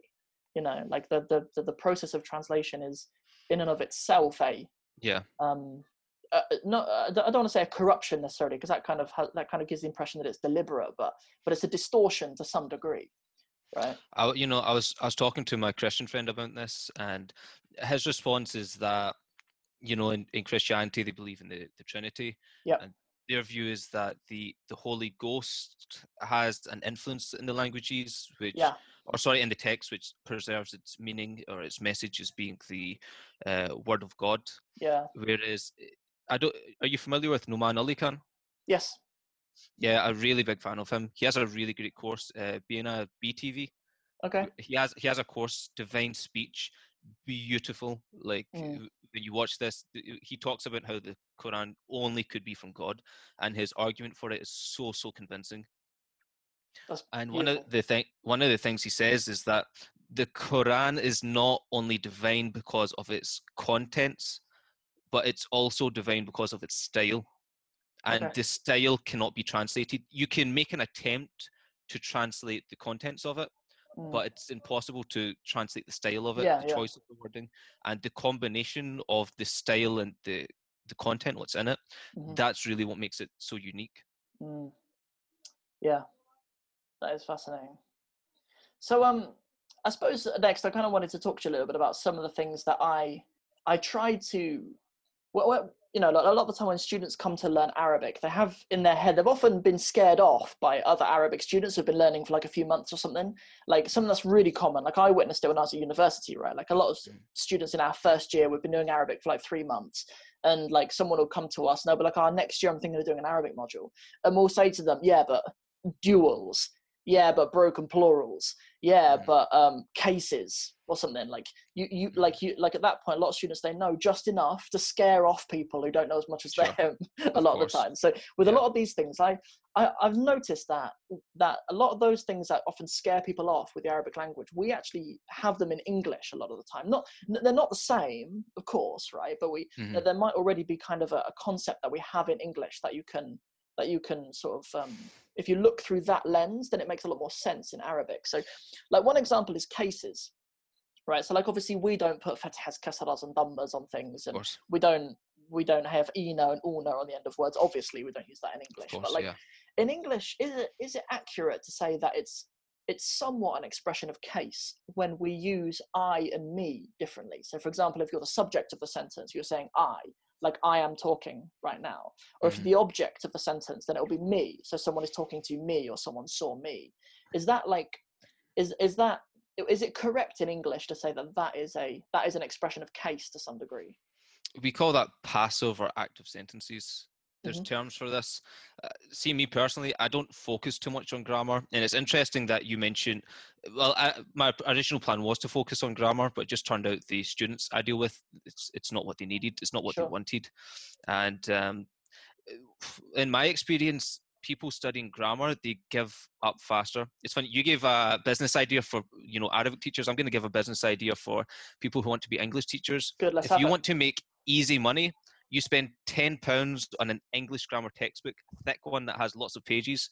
Speaker 1: You know, like the the the, the process of translation is in and of itself a
Speaker 2: Yeah.
Speaker 1: um uh, not uh, I don't want to say a corruption necessarily because that kind of ha- that kind of gives the impression that it's deliberate but but it's a distortion to some degree right
Speaker 2: I, you know, I was I was talking to my Christian friend about this, and his response is that, you know, in, in Christianity they believe in the, the Trinity.
Speaker 1: Yep.
Speaker 2: And their view is that the the Holy Ghost has an influence in the languages, which,
Speaker 1: yeah
Speaker 2: or sorry, in the text, which preserves its meaning or its message as being the uh, word of God.
Speaker 1: yeah
Speaker 2: Whereas, eh, I don't. Are you familiar with Nouman Ali Khan?
Speaker 1: yes
Speaker 2: Yeah, a really big fan of him. He has a really great course, uh, being a BTV
Speaker 1: okay.
Speaker 2: He has he has a course divine speech beautiful. Like
Speaker 1: Mm.
Speaker 2: when you watch this he talks about how the quran only could be from god and his argument for it is so so convincing.
Speaker 1: That's
Speaker 2: and one of the thing one of the things he says is that the quran is not only divine because of its contents but it's also divine because of its style and
Speaker 1: Okay.
Speaker 2: the style cannot be translated you can make an attempt to translate the contents of it
Speaker 1: Mm,
Speaker 2: but it's impossible to translate the style of it,
Speaker 1: Yeah,
Speaker 2: the
Speaker 1: yeah.
Speaker 2: choice of the wording, and the combination of the style and the the content, what's in it.
Speaker 1: mhm,
Speaker 2: That's really what makes it so unique.
Speaker 1: mm. yeah that is fascinating so um i suppose next i kind of wanted to talk to you a little bit about some of the things that i i tried to well you know like a lot of the time when students come to learn arabic they have in their head they've often been scared off by other arabic students who've been learning for like a few months or something. Like something that's really common like i witnessed it when i was at university right? Like a lot of
Speaker 2: Mm.
Speaker 1: students in our first year we've been doing arabic for like three months and like someone will come to us and they'll be like oh next year i'm thinking of doing an arabic module. And we'll say to them yeah but duals yeah but broken plurals. Yeah but um cases or something like you you like you like at that point a lot of students they know just enough to scare off people who don't know as much as
Speaker 2: Sure.
Speaker 1: them a
Speaker 2: Of
Speaker 1: lot of the time. So with a lot of these things I, I i've noticed that that a lot of those things that often scare people off with the arabic language we actually have them in english a lot of the time. Not they're not the same of course right? But we
Speaker 2: Mhm.
Speaker 1: there might already be kind of a, a concept that we have in english that you can that you can sort of um, if you look through that lens then it makes a lot more sense in arabic. So like one example is cases right? So like obviously we don't put fatihas kasaras and dhammas on things and we don't we don't have eno and una on the end of words. Obviously we don't use that in english
Speaker 2: course,
Speaker 1: but like
Speaker 2: yeah.
Speaker 1: in english is it is it accurate to say that it's it's somewhat an expression of case when we use i and me differently? So for example if you're the subject of the sentence you're saying i like i am talking right now or if
Speaker 2: Mhm.
Speaker 1: you're the object of the sentence then it'll be me so someone is talking to me or someone saw me is that like is is that is it correct in english to say that that is a that is an expression of case to some degree
Speaker 2: We call that passive or active sentences. There's
Speaker 1: Mhm.
Speaker 2: terms for this. Uh, see, me personally, I don't focus too much on grammar, and it's interesting that you mentioned. Well, I, my original plan was to focus on grammar, but it just turned out the students I deal with, it's it's not what they needed, it's not what
Speaker 1: Sure.
Speaker 2: they wanted, and um, in my experience, people studying grammar they give up faster. It's funny. You gave a business idea for you know Arabic teachers. I'm going to give a business idea for people who want to be English teachers.
Speaker 1: good
Speaker 2: if you
Speaker 1: it.
Speaker 2: want to make easy money, you spend ten pounds on an English grammar textbook, a thick one that has lots of pages.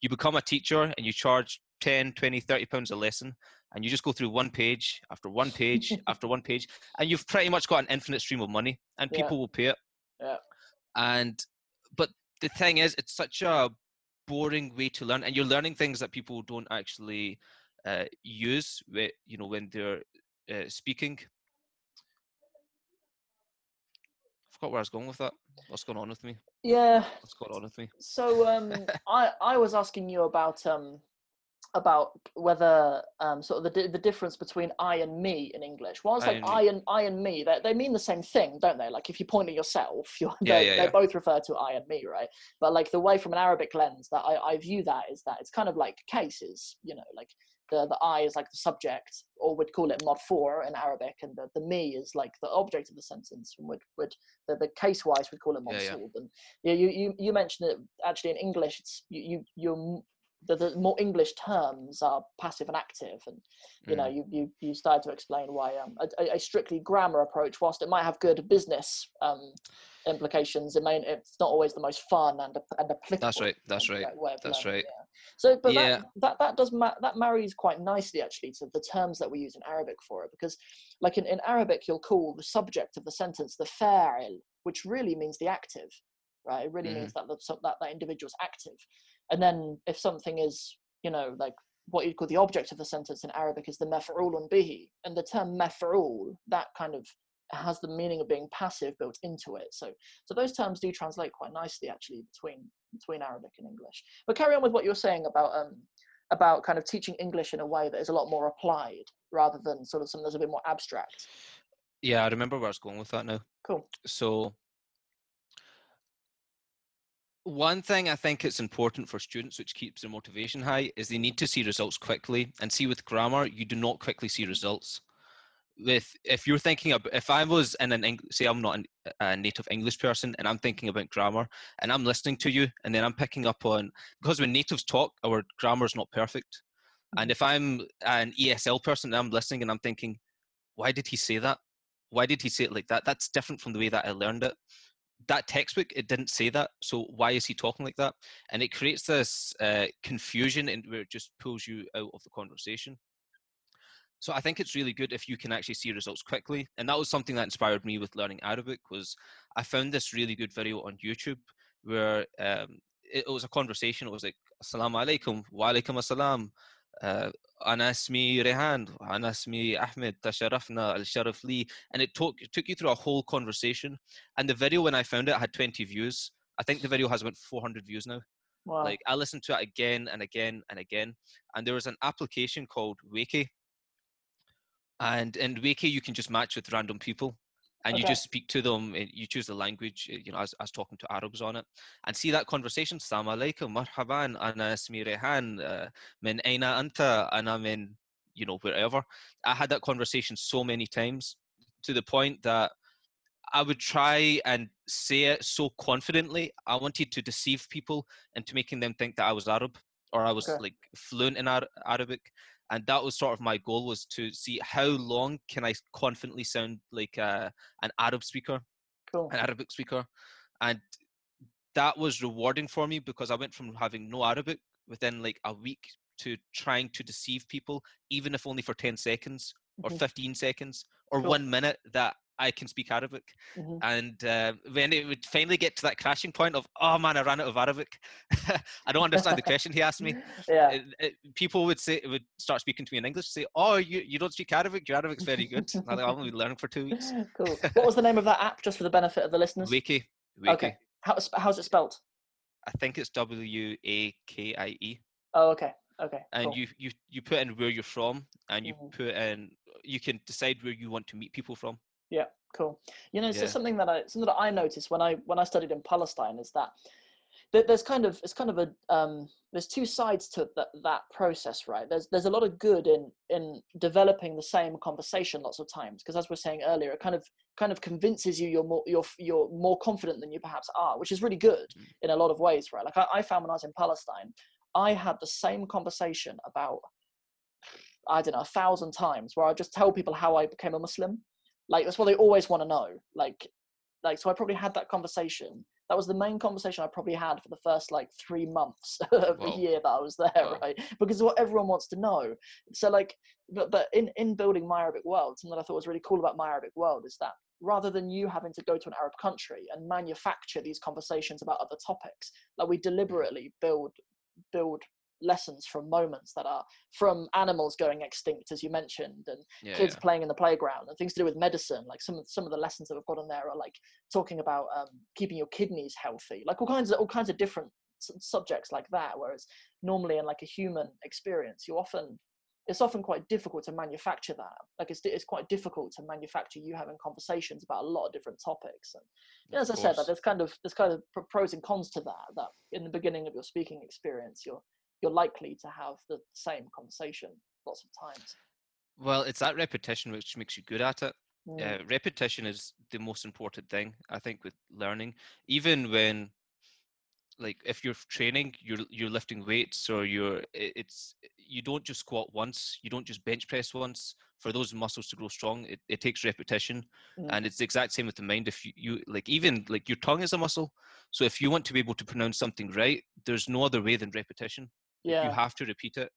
Speaker 2: You become a teacher and you charge 10, 20, 30 pounds a lesson, and you just go through one page after one page after one page, and you've pretty much got an infinite stream of money, and
Speaker 1: Yeah.
Speaker 2: people will pay it.
Speaker 1: Yeah.
Speaker 2: And but the thing is, it's such a boring way to learn, and you're learning things that people don't actually uh, use. You know, when they're uh, speaking. I forgot where I was going with that. What's going on with me?
Speaker 1: yeah
Speaker 2: What's going on with me?
Speaker 1: So um, I I was asking you about um, about whether um, sort of the the difference between I and me in English. Whilst like I and I and me, they, they mean the same thing, don't they? Like if you point at yourself, you're,
Speaker 2: Yeah,
Speaker 1: they,
Speaker 2: yeah,
Speaker 1: they
Speaker 2: yeah.
Speaker 1: both refer to I and me, right? But like the way from an Arabic lens that I, I view that is that it's kind of like cases, you know, like the the I is like the subject, or we'd call it marfu' in Arabic, and the, the me is like the object of the sentence, and would would the, the case wise we'd call it
Speaker 2: mod Yeah,
Speaker 1: yeah. And yeah, you, you you mentioned it actually in English, it's you you you're the, the more English terms are passive and active, and you know
Speaker 2: Mm.
Speaker 1: you you, you started to explain why um, a, a strictly grammar approach, whilst it might have good business um, implications, it may it's not always the most fun and and applicable.
Speaker 2: That's right. That's right. That's
Speaker 1: learning,
Speaker 2: right.
Speaker 1: yeah. So, but
Speaker 2: Yeah.
Speaker 1: that, that that does ma- that marries quite nicely actually to the terms that we use in Arabic for it, because like in, in Arabic you'll call the subject of the sentence the fa'il, which really means the active, right? It really means that the that that individual's active, and then if something is you know like what you'd call the object of the sentence in Arabic is the maf'ulun bihi, and the term maf'ul that kind of has the meaning of being passive built into it. So so those terms do translate quite nicely actually between between Arabic and English. But carry on with what you're saying about um about kind of teaching English in a way that is a lot more applied rather than sort of something that's a bit more abstract.
Speaker 2: Yeah, I remember where I was going with that now.
Speaker 1: Cool.
Speaker 2: So, one thing I think it's important for students, which keeps their motivation high, is they need to see results quickly. And see, with grammar, you do not quickly see results. With if you're thinking of, if I was in an Eng- say I'm not an, a native English person and I'm thinking about grammar and I'm listening to you and then I'm picking up on because when natives talk, our grammar is not perfect. And mm-hmm. if I'm an ESL person and I'm listening and I'm thinking, why did he say that? Why did he say it like that? That's different from the way that I learned it. That textbook, it didn't say that. So why is he talking like that? And it creates this uh, confusion and where it just pulls you out of the conversation. So I think it's really good if you can actually see results quickly. And that was something that inspired me with learning Arabic was I found this really good video on YouTube where um, it, was a conversation. It was like, Assalamu alaikum, wa alaikum assalam. انا اسمي ريهان انا اسمي احمد تشرفنا الشرف لي and it took it took you through a whole conversation. And the video when i found it had 20 views. I think the video has about 400 views now.
Speaker 1: Wow.
Speaker 2: like i listened to it again and again and again. And there was an application called Wakie and in Wakie you can just match with random people and you just speak to them you choose the language uh, you know as, as talking to Arabs on it and see that conversation Assalamu alaikum marhaban ana ismi Rehan uh, min aina anta ana min you know wherever I had that conversation so many times to the point that I would try and say it so confidently. I wanted to deceive people into making them think that I was Arab or I was
Speaker 1: Okay.
Speaker 2: like fluent in Ar- Arabic, and that was sort of my goal was to see how long can I confidently sound like uh, an Arab speaker,
Speaker 1: cool.
Speaker 2: an Arabic speaker, and that was rewarding for me because I went from having no Arabic within like a week to trying to deceive people, even if only for ten seconds or
Speaker 1: Mhm.
Speaker 2: 15 seconds or
Speaker 1: Cool.
Speaker 2: one minute that I can speak Arabic.
Speaker 1: Mhm.
Speaker 2: And uh, when it would finally get to that crashing point of, oh man, I ran out of Arabic. I don't understand the question he asked me.
Speaker 1: Yeah.
Speaker 2: It- it- people would say, would start speaking to me in English, say, oh, you, you don't speak Arabic? Your Arabic's very good. I'm like, I've only been learning for two weeks.
Speaker 1: cool. What was the name of that app, just for the benefit of the listeners?
Speaker 2: Wiki. Wiki.
Speaker 1: Okay. How, how's it spelled?
Speaker 2: I think it's W A K I E.
Speaker 1: Oh, okay. Okay.
Speaker 2: And
Speaker 1: cool.
Speaker 2: you, you, you put in where you're from and you
Speaker 1: Mhm.
Speaker 2: put in, you can decide where you want to meet people from.
Speaker 1: Yeah, cool. You know, it's
Speaker 2: Yeah.
Speaker 1: just something that I something that I noticed when I when I studied in Palestine is that there's kind of it's kind of a um, there's two sides to that that process, right? There's there's a lot of good in in developing the same conversation lots of times because as we we're saying earlier, it kind of kind of convinces you you're more you're you're more confident than you perhaps are, which is really good
Speaker 2: Mm.
Speaker 1: in a lot of ways, right? Like I, I found when I was in Palestine, I had the same conversation about I don't know a thousand times where I just tell people how I became a Muslim like that's what they always want to know like like so i probably had that conversation. That was the main conversation i probably had for the first like three months of the year that i was there right? Because what everyone wants to know. So like but, but in in building my arabic world something that i thought was really cool about my arabic world is that rather than you having to go to an arab country and manufacture these conversations about other topics like we mm. deliberately build build lessons from moments that are from animals going extinct as you mentioned and
Speaker 2: Yeah.
Speaker 1: kids
Speaker 2: yeah.
Speaker 1: playing in the playground and things to do with medicine like some of some of the lessons that we've got in there are like talking about um, keeping your kidneys healthy like all kinds of all kinds of different subjects like that whereas normally in like a human experience you often it's often quite difficult to manufacture that like it's, it's quite difficult to manufacture you having conversations about a lot of different topics and you know, as i said like, there's kind of there's kind of pros and cons to that that in the beginning of your speaking experience you're you're likely to have the same conversation lots of times.
Speaker 2: Well it's that repetition which makes you good at it. Mm. uh, repetition is the most important thing i think with learning. Even when like if you're training you're you're lifting weights or you're it's you don't just squat once you don't just bench press once. For those muscles to grow strong it, it takes repetition. Mm. and it's the exact same with the mind. If you, you like even like your tongue is a muscle. So if you want to be able to pronounce something right there's no other way than repetition yeah you have to repeat it.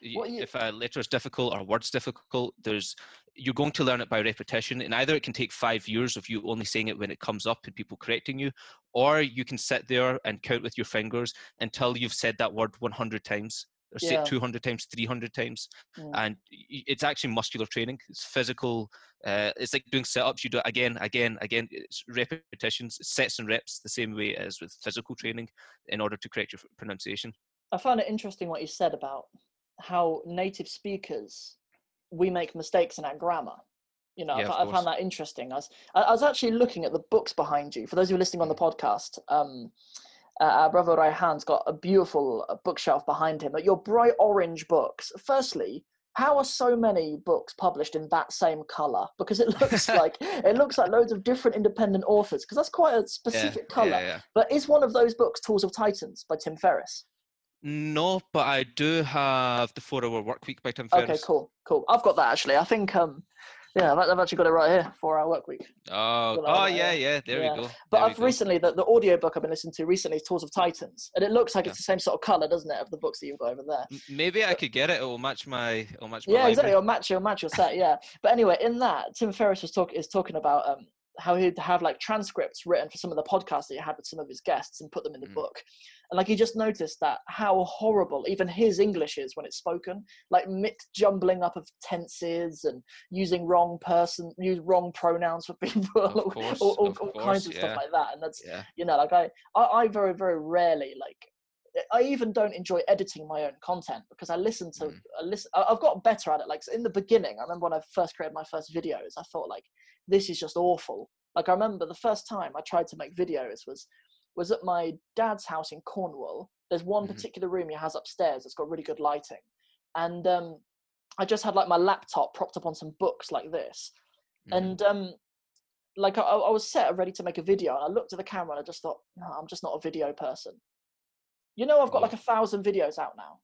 Speaker 2: You, if a letter is difficult or a word's difficult, there's you're going to learn it by repetition, and either it can take five years of you only saying it when it comes up and people correcting you, or you can sit there and count with your fingers until you've said that word 100 times or say it 200 times 300 times mm. and it's actually muscular training. It's physical uh, it's like doing sit-ups you do it again again again it's repetitions sets and reps the same way as with physical training in order to correct your pronunciation
Speaker 1: i found it interesting what you said about how native speakers we make mistakes in our grammar. You know, yeah, I, I found that interesting. I was, I was actually looking at the books behind you. For those who are listening on the podcast, um, uh, our brother Rayhan's got a beautiful uh, bookshelf behind him. But your bright orange books. Firstly, how are so many books published in that same color? Because it looks like it looks like loads of different independent authors. Because that's quite a specific yeah, color. Yeah, yeah. But is one of those books Tools of Titans by Tim Ferriss?
Speaker 2: No, but I do have the Four Hour Work Week by Tim Ferriss.
Speaker 1: Okay, cool, cool. I've got that actually. I think um, yeah, I've actually got it right here. Four Hour Work Week.
Speaker 2: Oh, oh right yeah, here. yeah. There yeah. we go.
Speaker 1: But
Speaker 2: there
Speaker 1: I've recently the, the audio book I've been listening to recently is Tools of Titans, and it looks like yeah. it's the same sort of color, doesn't it, of the books that you've got over there?
Speaker 2: Maybe but, I could get it. It will match my. It'll match my.
Speaker 1: Yeah, library. exactly. It'll match. It'll match your set. Yeah. But anyway, in that, Tim Ferriss was talking is talking about um how he'd have like transcripts written for some of the podcasts that he had with some of his guests and put them in the mm. book. And like he just noticed that how horrible even his English is when it's spoken, like mixed jumbling up of tenses and using wrong person, use wrong pronouns for people,
Speaker 2: course,
Speaker 1: all, all,
Speaker 2: all
Speaker 1: kinds of yeah. stuff like that. And that's yeah. you know, like I, I, I very very rarely like I even don't enjoy editing my own content because I listen to mm. I listen. I've got better at it. Like in the beginning, I remember when I first created my first videos, I thought like this is just awful. Like I remember the first time I tried to make videos was was at my dad's house in Cornwall. There's one mm-hmm. particular room he has upstairs that's got really good lighting, and um, I just had like my laptop propped up on some books like this, mm-hmm. and um, like I, I, was set ready to make a video, and I looked at the camera and I just thought, no, I'm just not a video person. You know, I've got like a thousand videos out now.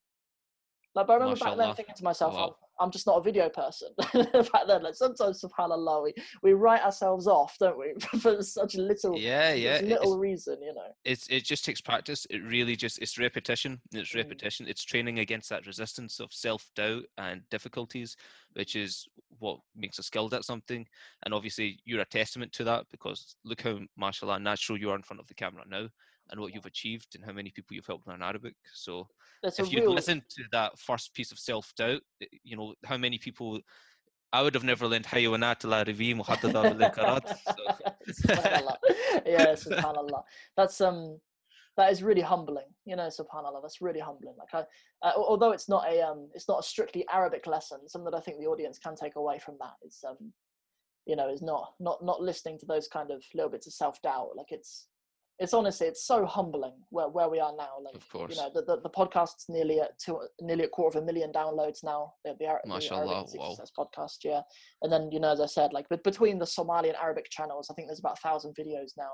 Speaker 1: Like, but I remember back then thinking to myself, wow. I'm just not a video person. back then, like sometimes, subhanallah, we, we write ourselves off, don't we, for such little,
Speaker 2: yeah, yeah,
Speaker 1: little it's, reason, you know.
Speaker 2: It's it just takes practice. It really just it's repetition. It's mm. repetition. It's training against that resistance of self doubt and difficulties, which is what makes us skilled at something. And obviously, you're a testament to that because look how, mashallah, natural you are in front of the camera now and what you've achieved and how many people you've helped learn Arabic. So That's if you'd real... listened to that first piece of self doubt, eh, you know how many people. I would have never learned حيوانات العربية محددة بالإنكارات.
Speaker 1: yeah, subhanallah. That's um that is really humbling you know subhanallah that's really humbling like i uh, although it's not a um it's not a strictly arabic lesson something that i think the audience can take away from that is um you know is not not not listening to those kind of little bits of self-doubt like it's it's honestly it's so humbling where, where we are now. Like
Speaker 2: of course.
Speaker 1: you know the, the, the podcast's nearly at two, nearly a quarter of a million downloads now. The, the,
Speaker 2: Mashallah,
Speaker 1: the wow. podcast yeah. And then you know as i said like but between the somali and arabic channels i think there's about a thousand videos now.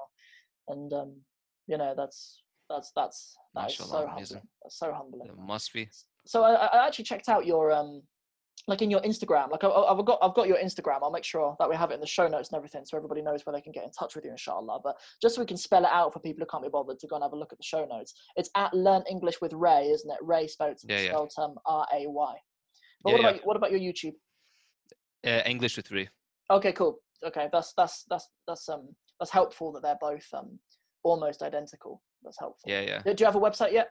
Speaker 1: And um you know that's that's that's that's so humbling that's so humbling.
Speaker 2: It must be.
Speaker 1: So I, I actually checked out your um like in your Instagram, like I, have got I've got your Instagram. I'll make sure that we have it in the show notes and everything, so everybody knows where they can get in touch with you, inshallah. But just so we can spell it out for people who can't be bothered to go and have a look at the show notes, it's at Learn English with Ray, isn't it? Ray spelled yeah, yeah. spelled um, R A Y. But yeah, what about what about your YouTube?
Speaker 2: Uh, English with Ray.
Speaker 1: Okay, cool. Okay, that's that's that's that's um that's helpful that they're both um almost identical. That's helpful.
Speaker 2: Yeah, yeah.
Speaker 1: Do you have a website yet?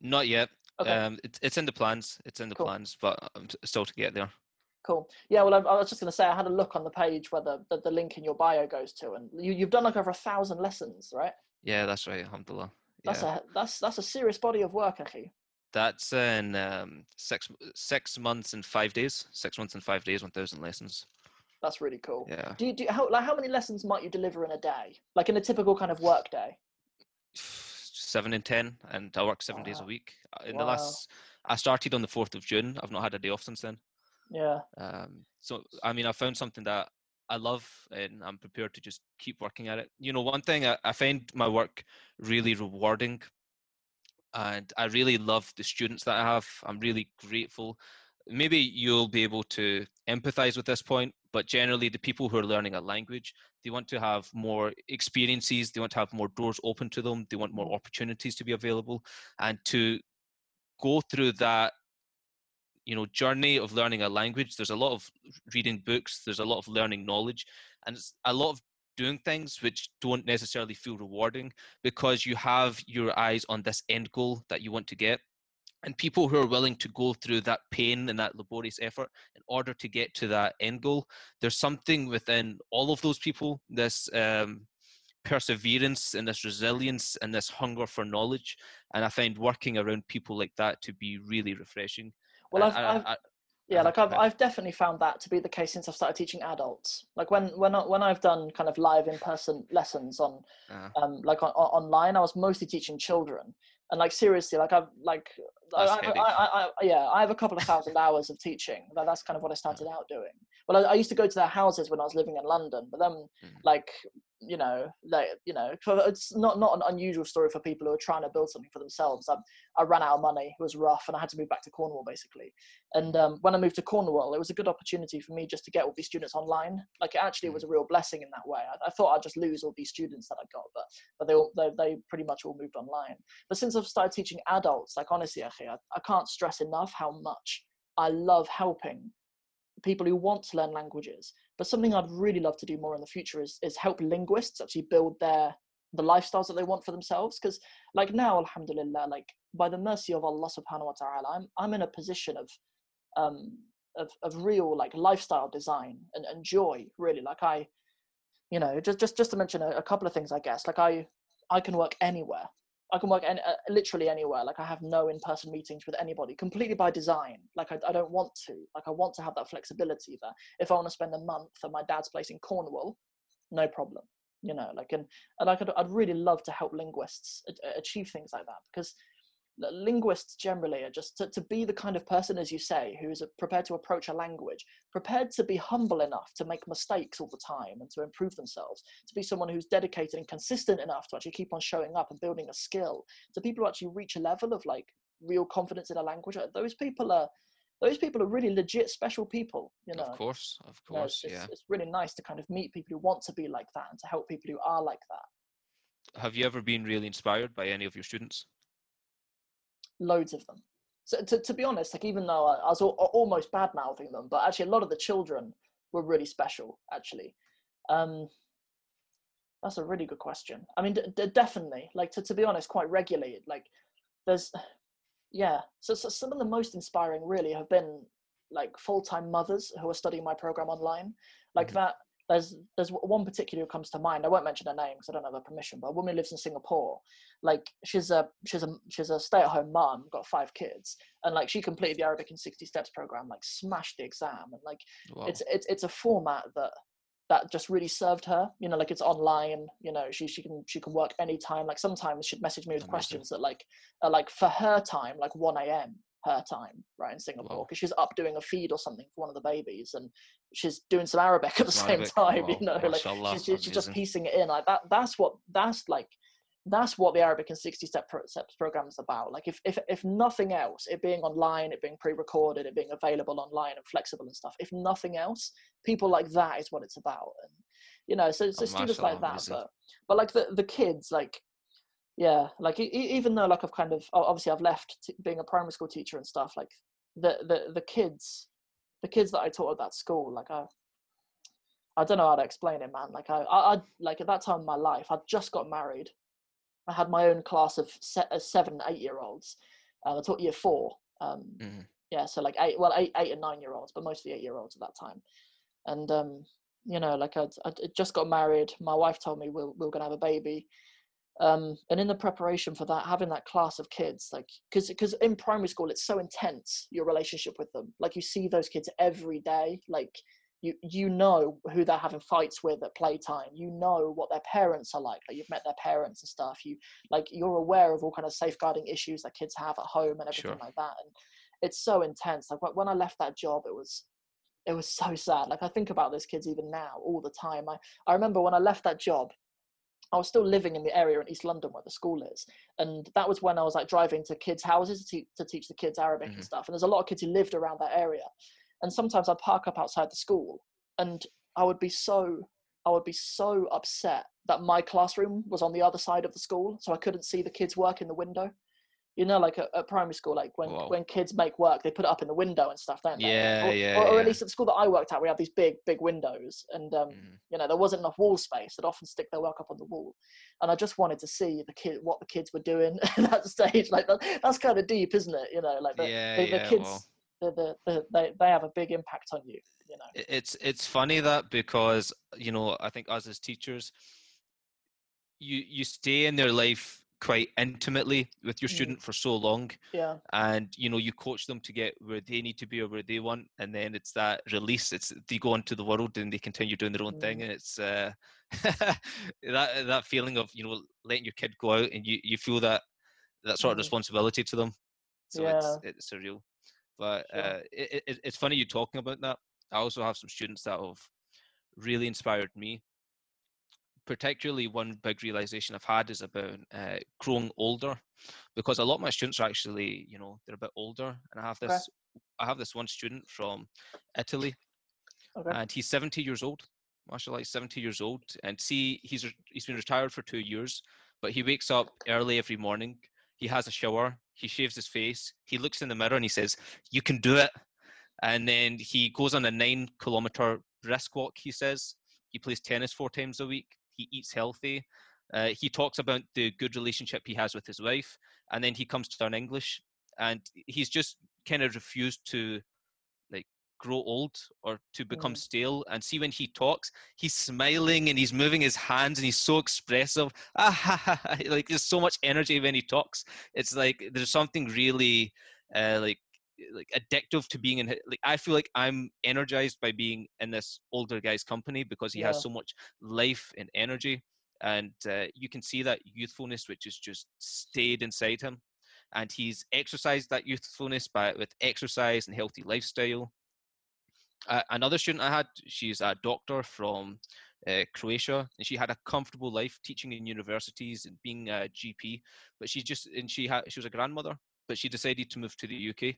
Speaker 2: Not yet. Okay. Um, it's it's in the plans. It's in the cool. plans, but I'm still to get there.
Speaker 1: Cool. Yeah. Well, I, I was just going to say I had a look on the page where the, the, the link in your bio goes to, and you you've done like over a thousand lessons, right?
Speaker 2: Yeah, that's right. Alhamdulillah.
Speaker 1: That's a that's that's a serious body of work, Akhi.
Speaker 2: That's in um, six six months and five days. Six months and five days, one thousand lessons.
Speaker 1: That's really cool.
Speaker 2: Yeah.
Speaker 1: Do you do how like how many lessons might you deliver in a day? Like in a typical kind of work day?
Speaker 2: Seven and ten, and I work seven days a week. Uh, In
Speaker 1: Wow.
Speaker 2: the last, I started on the fourth of June. I've not had a day off since then.
Speaker 1: Yeah.
Speaker 2: Um, so I mean, I found something that I love, and I'm prepared to just keep working at it. You know, one thing I, I find my work really rewarding, and I really love the students that I have. I'm really grateful. Maybe you'll be able to empathize with this point, but generally, the people who are learning a language, they want to have more experiences. They want to have more doors open to them. They want more
Speaker 1: Mhm.
Speaker 2: opportunities to be available, and to go through that you know journey of learning a language there's a lot of reading books there's a lot of learning knowledge and it's a lot of doing things which don't necessarily feel rewarding because you have your eyes on this end goal that you want to get and people who are willing to go through that pain and that laborious effort in order to get to that end goal there's something within all of those people this um, perseverance and this resilience and this hunger for knowledge and i find working around people like that to be really refreshing
Speaker 1: Well, I've,
Speaker 2: I-
Speaker 1: I've
Speaker 2: I-
Speaker 1: yeah,
Speaker 2: I-
Speaker 1: like I've I've definitely found that to be the case since I've started teaching adults. Like when when I, when I've done kind of live in person lessons on
Speaker 2: uh,
Speaker 1: um like on, on, online, I was mostly teaching children. And like seriously, like I've like I, I. I, yeah, I have a couple of thousand hours of teaching. That, that's kind of what I started out doing. Well, I, I used to go to their houses when I was living in London, but then
Speaker 2: Mhm.
Speaker 1: like you know like you know for- it's not not an unusual story for people who are trying to build something for themselves. I, I ran out of money, it was rough, and I had to move back to Cornwall basically. And um, when I moved to Cornwall, it was a good opportunity for me just to get all these students online. Like it actually was a real blessing in that way. I, I thought I'd just lose all these students that I got, but but they all they, they pretty much all moved online. But since I've started teaching adults, like honestly, I, I can't stress enough how much I love helping people who want to learn languages. But something I'd really love to do more in the future is is help linguists actually build their the lifestyles that they want for themselves. Because like now, alhamdulillah, like by the mercy of Allah subhanahu wa ta'ala, I'm I'm in a position of um of, of real like lifestyle design and, and joy really. Like i you know just just just to mention a, a couple of things i guess. Like i i can work anywhere i can work any, uh, literally anywhere like i have no in-person meetings with anybody completely by design like I, I don't want to like i want to have that flexibility that if i want to spend a month at my dad's place in cornwall no problem you know like and and i could i'd really love to help linguists achieve things like that because linguists generally are just to, to be the kind of person as you say who is prepared to approach a language prepared to be humble enough to make mistakes all the time and to improve themselves to be someone who's dedicated and consistent enough to actually keep on showing up and building a skill. To people who actually reach a level of like real confidence in a language uh, those people are those people are really legit special people you know?
Speaker 2: of course of
Speaker 1: You know,
Speaker 2: course
Speaker 1: it's,
Speaker 2: yeah.
Speaker 1: it's, it's really nice to kind of meet people who want to be like that and to help people who are like that.
Speaker 2: Have you ever been really inspired by any of your students
Speaker 1: loads of them. So to, to be honest, like even though I, I was al- almost bad mouthing them, but actually a lot of the children were really special. Actually, um, that's a really good question. I mean, d- d- definitely. Like to, to be honest, quite regularly. Like there's, yeah. So, so some of the most inspiring really have been like full time mothers who are studying my program online. Like
Speaker 2: Mhm.
Speaker 1: that. There's there's one particular who comes to mind. I won't mention her name because I don't have her permission. But a woman who lives in Singapore. Like she's a she's a she's a stay at home mom, got five kids, and like she completed the Arabic in 60 Steps program, like smashed the exam, and like
Speaker 2: wow.
Speaker 1: it's it's it's a format that that just really served her you know like it's online you know she she can she can work anytime like sometimes she'd message me with
Speaker 2: Amazing.
Speaker 1: questions that like are like for her time like 1 a.m her time right in singapore
Speaker 2: Wow.
Speaker 1: because she's up doing a feed or something for one of the babies and she's doing some arabic at the
Speaker 2: Some
Speaker 1: same time
Speaker 2: Wow.
Speaker 1: you know like
Speaker 2: Mashallah,
Speaker 1: she's, she's, just piecing it in like that that's what that's like that's what the arabic in 60 step pro- steps program is about like if, if if nothing else it being online it being pre-recorded it being available online and flexible and stuff if nothing else people like that is what it's about and you know so, so
Speaker 2: Oh,
Speaker 1: students like that but but like the the kids like yeah like even though like i've kind of obviously i've left t- being a primary school teacher and stuff like the the the kids the kids that i taught at that school like i i don't know how to explain it man. Like i i I'd- like at that time in my life i'd just got married. I had my own class of se- uh, seven eight year olds um, i taught year four um
Speaker 2: Mhm.
Speaker 1: yeah so like eight well eight eight and nine year olds but mostly eight year olds at that time. And um you know like I'd, I'd just got married. My wife told me we we're, we we're gonna have a baby um, and in the preparation for that having that class of kids like because because in primary school it's so intense your relationship with them. Like you see those kids every day like you you know who they're having fights with at playtime. You know what their parents are like like you've met their parents and stuff. You like you're aware of all kind of safeguarding issues that kids have at home and everything
Speaker 2: Sure.
Speaker 1: like that and it's so intense. Like when i left that job it was it was so sad. Like i think about those kids even now all the time. I i remember when i left that job I was still living in the area in East London where the school is, and that was when I was like driving to kids' houses to, te- to teach the kids Arabic
Speaker 2: Mhm.
Speaker 1: and stuff. And there's a lot of kids who lived around that area, and sometimes I'd park up outside the school, and I would be so I would be so upset that my classroom was on the other side of the school, so I couldn't see the kids' work in the window. You know, like at, at primary school, like when when kids make work, they put it up in the window and stuff, don't they?
Speaker 2: Yeah,
Speaker 1: or,
Speaker 2: yeah,
Speaker 1: or, or
Speaker 2: yeah.
Speaker 1: at least at the school that I worked at, we had these big, big windows, and um,
Speaker 2: Mhm.
Speaker 1: you know there wasn't enough wall space they'd often stick their work up on the wall and i just wanted to see the kid what the kids were doing at that stage like that, that's kind of deep isn't it you know like the,
Speaker 2: yeah,
Speaker 1: the, the
Speaker 2: yeah.
Speaker 1: kids
Speaker 2: well,
Speaker 1: the, the, the, they, they have a big impact on you you know
Speaker 2: it's it's funny that because you know I think us as teachers, you you stay in their life quite intimately with your
Speaker 1: Mm.
Speaker 2: student for so long,
Speaker 1: yeah
Speaker 2: and you know you coach them to get where they need to be or where they want, and then it's that release. It's they go into the world and they continue doing their own thing,
Speaker 1: Mm.
Speaker 2: and it's uh, that that feeling of you know letting your kid go out and you you feel that that sort of
Speaker 1: Mm.
Speaker 2: responsibility to them. So
Speaker 1: Yeah.
Speaker 2: it's it's surreal. But
Speaker 1: Sure.
Speaker 2: uh, it, it, it's funny you talking about that. I also have some students that have really inspired me. Particularly, one big realization I've had is about uh, growing older, because a lot of my students are actually, you know, they're a bit older, and I have
Speaker 1: Okay.
Speaker 2: this, I have this one student from Italy,
Speaker 1: okay
Speaker 2: and he's 70 years old. Mashallah, he's 70 years old, and see, he's he's been retired for two years, but he wakes up early every morning. He has a shower. He shaves his face. He looks in the mirror and he says, "You can do it." And then he goes on a nine kilometer brisk walk. He says he plays tennis four times a week. He eats healthy. Uh, he talks about the good relationship he has with his wife, and then he comes to learn English. And he's just kind of refused to like grow old or to become
Speaker 1: Mm.
Speaker 2: stale. And see when he talks, he's smiling and he's moving his hands and he's so expressive. Ah, ha, ha, ha. like there's so much energy when he talks. It's like there's something really uh, like like addictive to being in like I feel like I'm energized by being in this older guy's company because he
Speaker 1: Yeah.
Speaker 2: has so much life and energy and uh, you can see that youthfulness which is just stayed inside him and he's exercised that youthfulness by with exercise and healthy lifestyle uh, another student I had, she's a doctor from uh, Croatia, and she had a comfortable life teaching in universities and being a GP. But she just and she had she was a grandmother, but she decided to move to the UK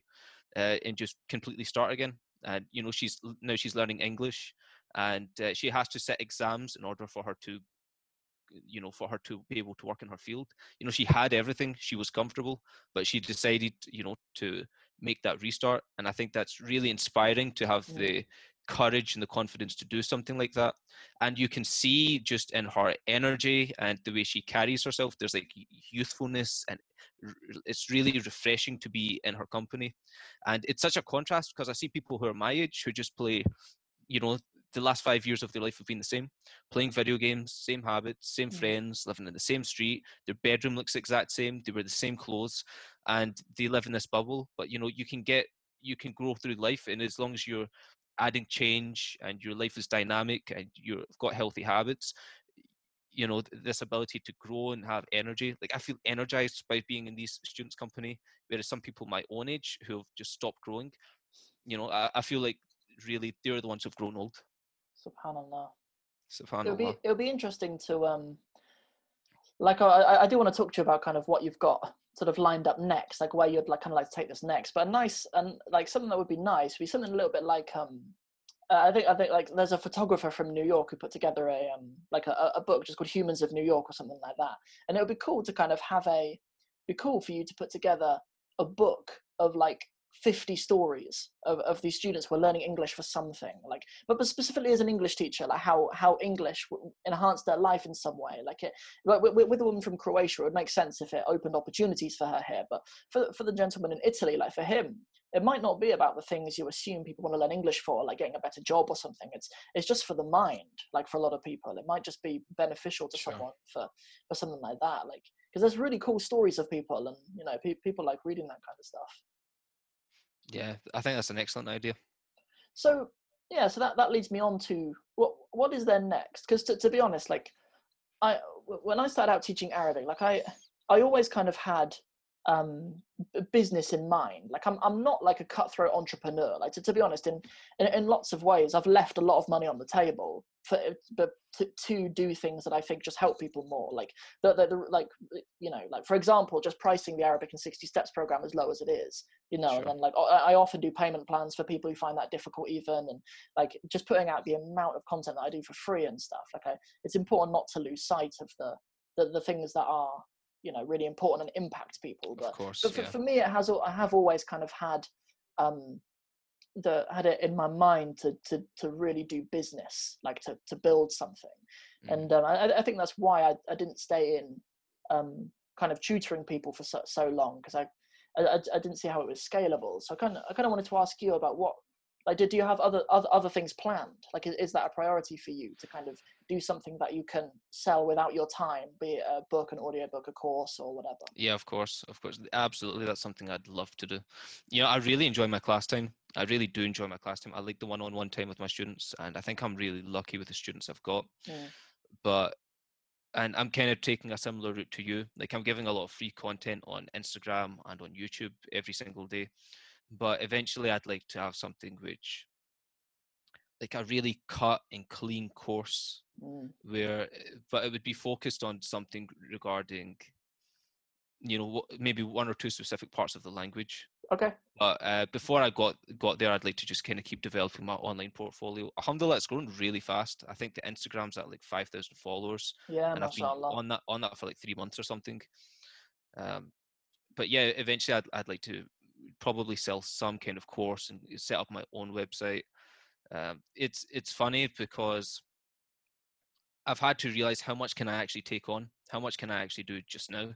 Speaker 2: uh, and just completely start again. And you know she's now she's learning English, and uh, she has to set exams in order for her to you know for her to be able to work in her field you know she had everything she was comfortable but she decided you know to make that restart and i think that's really inspiring to have
Speaker 1: Mm.
Speaker 2: the courage and the confidence to do something like that. And you can see just in her energy and the way she carries herself there's like youthfulness and it's really refreshing to be in her company. And it's such a contrast because i see people who are my age who just play you know the last five years of their life have been the same playing video games same habits same
Speaker 1: Mm.
Speaker 2: friends living in the same street their bedroom looks exact same they wear the same clothes and they live in this bubble. But you know you can get you can grow through life and as long as you're adding change and your life is dynamic and you've got healthy habits you know this ability to grow and have energy. Like i feel energized by being in these students company whereas some people my own age who have just stopped growing you know i, I feel like really they're the ones who've grown old.
Speaker 1: Subhanallah. It'll be it'll be interesting to um like I- I do want to talk to you about kind of what you've got sort of lined up next like where you'd like kind of like to take this next but a nice and like something that would be nice would be something a little bit like um uh, I think I think like there's a photographer from New York who put together a um like a, a book just called Humans of New York or something like that and it would be cool to kind of have a be cool for you to put together a book of like 50 stories of, of these students who are learning English for something like but, but specifically as an English teacher like how how English w- enhanced their life in some way like it like with, with a woman from Croatia it would make sense if it opened opportunities for her here but for, for the gentleman in Italy like for him it might not be about the things you assume people want to learn english for like getting a better job or something it's it's just for the mind like for a lot of people it might just be beneficial to
Speaker 2: Sure.
Speaker 1: someone for for something like that like because there's really cool stories of people and you know pe- people like reading that kind of stuff
Speaker 2: Yeah, I think that's an excellent idea.
Speaker 1: so yeah so that that leads me on to what what is there next? Because to, to be honest like I when i started out teaching arabic like i i always kind of had um business in mind. Like i'm i'm not like a cutthroat entrepreneur. Like to, to be honest in, in in lots of ways i've left a lot of money on the table for but to, to do things that i think just help people more like the, the, the like you know like for example just pricing the arabic in 60 steps program as low as it is you know and then like I, I often do payment plans for people who find that difficult even and like just putting out the amount of content that i do for free and stuff like I, it's important not to lose sight of the, the the things that are you know really important and impact people
Speaker 2: Of
Speaker 1: but
Speaker 2: course,
Speaker 1: but for,
Speaker 2: yeah.
Speaker 1: for me it has i have always kind of had um the had it in my mind to to to really do business like to to build something
Speaker 2: Mm.
Speaker 1: and um, I, I think that's why I, I didn't stay in um kind of tutoring people for so, so long because I, I I- didn't see how it was scalable so i kind of i kind of wanted to ask you about what like did you have other other, other things planned like is, is that a priority for you to kind of do something that you can sell without your time be it a book an audio book a course or whatever
Speaker 2: Yeah, of course, of course. Absolutely, that's something I'd love to do. You know, I really enjoy my class time. I really do enjoy my class time. I like the one-on-one time with my students, and I think I'm really lucky with the students I've got.
Speaker 1: Mm.
Speaker 2: But and I'm kind of taking a similar route to you. Like I'm giving a lot of free content on Instagram and on YouTube every single day. But eventually, I'd like to have something which, like a really cut and clean course
Speaker 1: Mm.
Speaker 2: where but it would be focused on something regarding you know maybe one or two specific parts of the language
Speaker 1: okay.
Speaker 2: But uh, before i got got there i'd like to just kind of keep developing my online portfolio. Alhamdulillah it's grown really fast. I think the instagram's at like 5000 followers
Speaker 1: yeah
Speaker 2: and i've been on that on that for like three months or something. Um but yeah eventually i'd, I'd like to probably sell some kind of course and set up my own website. Um, it's it's funny because I've had to realize how much can I actually take on, how much can I actually do just now.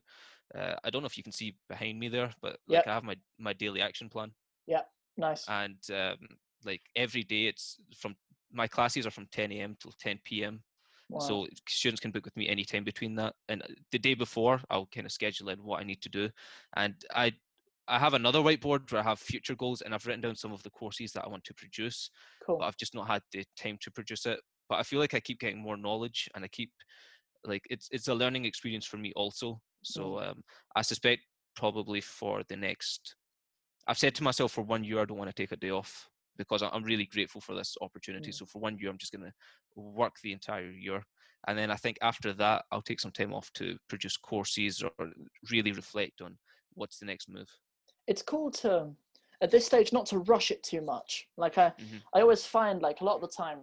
Speaker 2: Uh, I don't know if you can see behind me there, but like
Speaker 1: Yep.
Speaker 2: I have my my daily action plan, Yeah,
Speaker 1: nice
Speaker 2: and um, like every day it's from my classes are from 10 a.m. till 10 p.m.
Speaker 1: wow.
Speaker 2: So students can book with me anytime between that. And uh, the day before, I'll kind of schedule in what I need to do, and I. I have another whiteboard where I have future goals and I've written down some of the courses that I want to produce
Speaker 1: cool
Speaker 2: but I've just not had the time to produce it. But I feel like I keep getting more knowledge, and I keep like it's it's a learning experience for me also. So um, I suspect probably for the next, I've said to myself for one year I don't want to take a day off because I'm really grateful for this opportunity. So for one year I'm just gonna work the entire year, and then I think after that I'll take some time off to produce courses or really reflect on what's the next move.
Speaker 1: it's cool to at this stage not to rush it too much like i
Speaker 2: Mhm.
Speaker 1: i always find like a lot of the time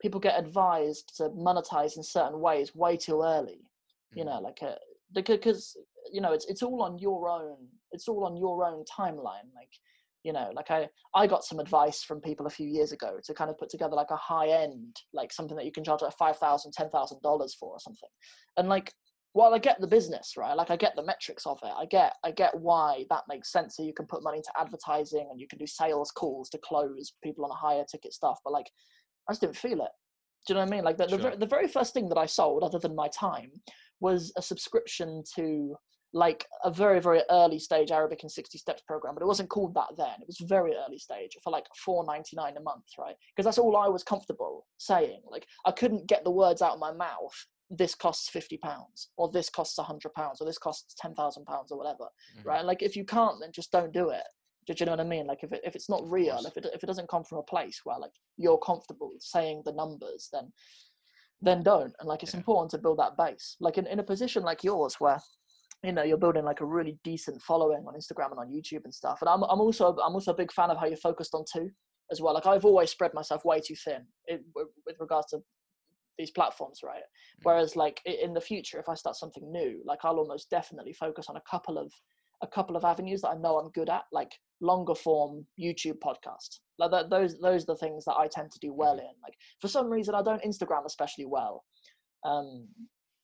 Speaker 1: people get advised to monetize in certain ways way too early you
Speaker 2: Mhm.
Speaker 1: know like uh, because you know it's it's all on your own it's all on your own timeline like you know like i i got some advice from people a few years ago to kind of put together like a high end like something that you can charge like five thousand ten thousand dollars for or something. And like while i get the business right like i get the metrics of it i get i get why that makes sense so you can put money into advertising and you can do sales calls to close people on a higher ticket stuff but like i just didn't feel it. Do you know what i mean? Like the, the,
Speaker 2: Sure.
Speaker 1: ver- the very first thing that i sold other than my time was a subscription to like a very very early stage arabic in 60 steps program but it wasn't called that then. It was very early stage for like 4.99 a month right? Because that's all i was comfortable saying like i couldn't get the words out of my mouth this costs 50 pounds or this costs 100 pounds or this costs 10,000 pounds or whatever
Speaker 2: Mhm.
Speaker 1: right? Like if you can't then just don't do it. Do you know what i mean? Like if, it, if it's not real if it, if it doesn't come from a place where like you're comfortable saying the numbers then then don't and like it's
Speaker 2: Yeah.
Speaker 1: important to build that base. Like in, in a position like yours where you know you're building like a really decent following on instagram and on youtube and stuff and i'm, I'm also i'm also a big fan of how you're focused on two as well. Like i've always spread myself way too thin it, with regards to these platforms right? Mm. Whereas like in the future if i start something new like i'll almost definitely focus on a couple of a couple of avenues that i know i'm good at like longer form youtube podcast like that, those those are the things that i tend to do well in like for some reason i don't instagram especially well um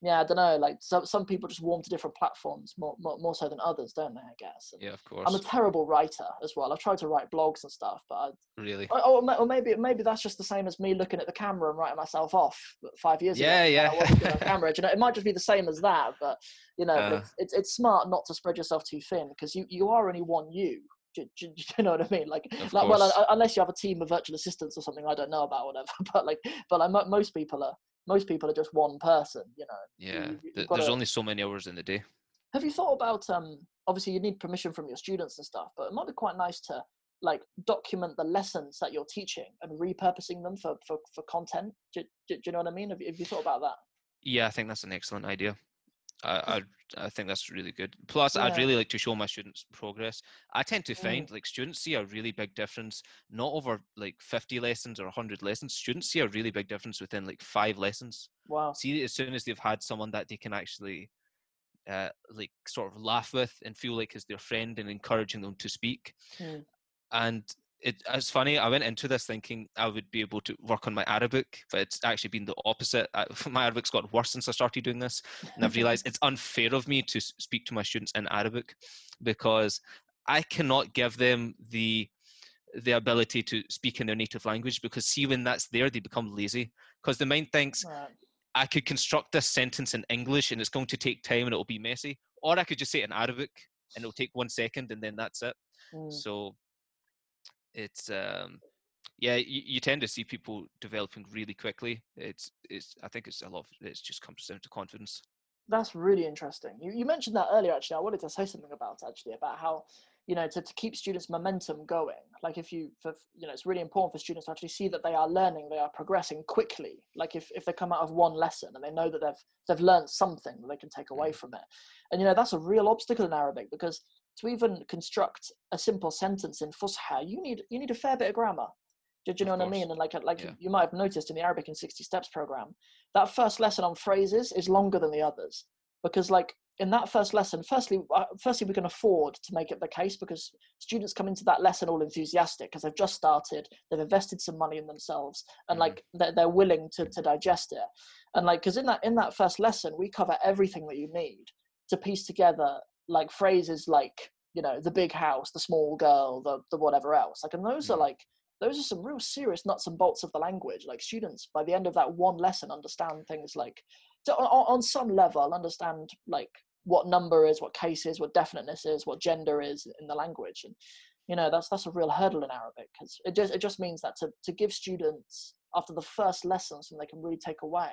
Speaker 1: yeah, I don't know. Like some some people just warm to different platforms more more, more so than others, don't they? I guess. And
Speaker 2: Yeah, of course.
Speaker 1: I'm a terrible writer as well. I've tried to write blogs and stuff, but I,
Speaker 2: really.
Speaker 1: or, or or maybe maybe that's just the same as me looking at the camera and writing myself off five years
Speaker 2: Yeah,
Speaker 1: ago.
Speaker 2: yeah.
Speaker 1: when I wasn't good on camera. You know, it might just be the same as that, but you know,
Speaker 2: Uh.
Speaker 1: it's, it's it's smart not to spread yourself too thin because you you are only one you. Do, do, do you know what I mean? Like,
Speaker 2: Of
Speaker 1: like well,
Speaker 2: course.
Speaker 1: uh, unless you have a team of virtual assistants or something I don't know about, whatever. But like, but like mo- most people are most people are just one person. You know.
Speaker 2: Yeah.
Speaker 1: you- you've got
Speaker 2: There's
Speaker 1: to-
Speaker 2: only so many hours in the day.
Speaker 1: Have you thought about um obviously you need permission from your students and stuff, but it might be quite nice to like document the lessons that you're teaching and repurposing them for for, for content. Do, do, do you know what I mean? Have have you thought about that?
Speaker 2: Yeah, I think that's an excellent idea. I, I, I think that's really good. Plus, I'd really like to show my students progress. I tend to
Speaker 1: Mm.
Speaker 2: find like students see a really big difference, not over like 50 lessons or 100 lessons. Students see a really big difference within like five lessons.
Speaker 1: Wow.
Speaker 2: See, as soon as they've had someone that they can actually uh, like sort of laugh with and feel like is their friend and encouraging them to speak.
Speaker 1: Mm.
Speaker 2: And it, it's funny. I went into this thinking I would be able to work on my Arabic, but it's actually been the opposite. I, my Arabic's got worse since I started doing this, and I've realized it's unfair of me to speak to my students in Arabic because I cannot give them the the ability to speak in their native language because see when that's there they become lazy because the mind thinks
Speaker 1: Right.
Speaker 2: I could construct this sentence in English and it's going to take time and it'll be messy, or I could just say it in Arabic and it'll take one second and then that's it.
Speaker 1: Mm.
Speaker 2: So it's um yeah, you, you tend to see people developing really quickly. It's it's I think it's a lot. Of, it's just comes down to confidence.
Speaker 1: That's really interesting. You, you mentioned that earlier, actually. I wanted to say something about actually about how, you know, to, to keep students' momentum going. Like if you, for, you know, it's really important for students to actually see that they are learning, they are progressing quickly. Like if, if they come out of one lesson and they know that they've they've learned something that they can take away from it, and you know that's a real obstacle in Arabic because to even construct a simple sentence in Fusha, you need you need a fair bit of grammar. Do, do you know
Speaker 2: Of
Speaker 1: what I mean? And like like
Speaker 2: Yeah.
Speaker 1: you might have noticed in the Arabic in 60 Steps program, that first lesson on phrases is longer than the others because like in that first lesson firstly uh, firstly we can afford to make it the case because students come into that lesson all enthusiastic because they've just started they've invested some money in themselves and
Speaker 2: Mhm.
Speaker 1: like they're, they're willing to, to digest it and like because in that in that first lesson we cover everything that you need to piece together like phrases like you know the big house the small girl the, the whatever else like and those are
Speaker 2: Mhm.
Speaker 1: like those are some real serious nuts and bolts of the language like students by the end of that one lesson understand things like so on, on on some level understand like what number is what case is what definiteness is what gender is in the language and you know that's that's a real hurdle in arabic because it just it just means that to, to give students after the first lesson something they can really take away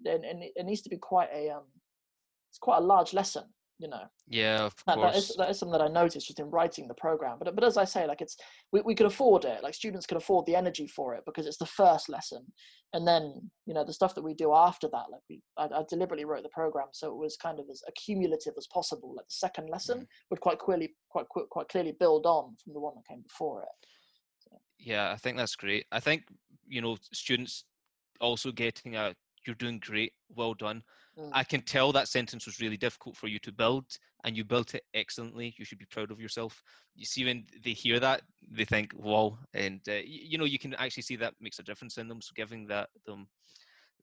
Speaker 1: then and it, it needs to be quite a um it's quite a large lesson you know
Speaker 2: Yeah, of
Speaker 1: that, that is that is something that I noticed just in writing the program. But but as I say, like it's we, we could afford it. Like students can afford the energy for it because it's the first lesson, and then you know the stuff that we do after that. Like we, I, I deliberately wrote the program so it was kind of as accumulative as possible. Like the second lesson mm. would quite clearly quite quite clearly build on from the one that came before it.
Speaker 2: Yeah, I think that's great. I think you know students also getting a you're doing great, well done.
Speaker 1: Mm.
Speaker 2: I can tell that sentence was really difficult for you to build, and you built it excellently. You should be proud of yourself. You see, when they hear that, they think, "Wow!" And uh, y- you know, you can actually see that makes a difference in them. So, giving that them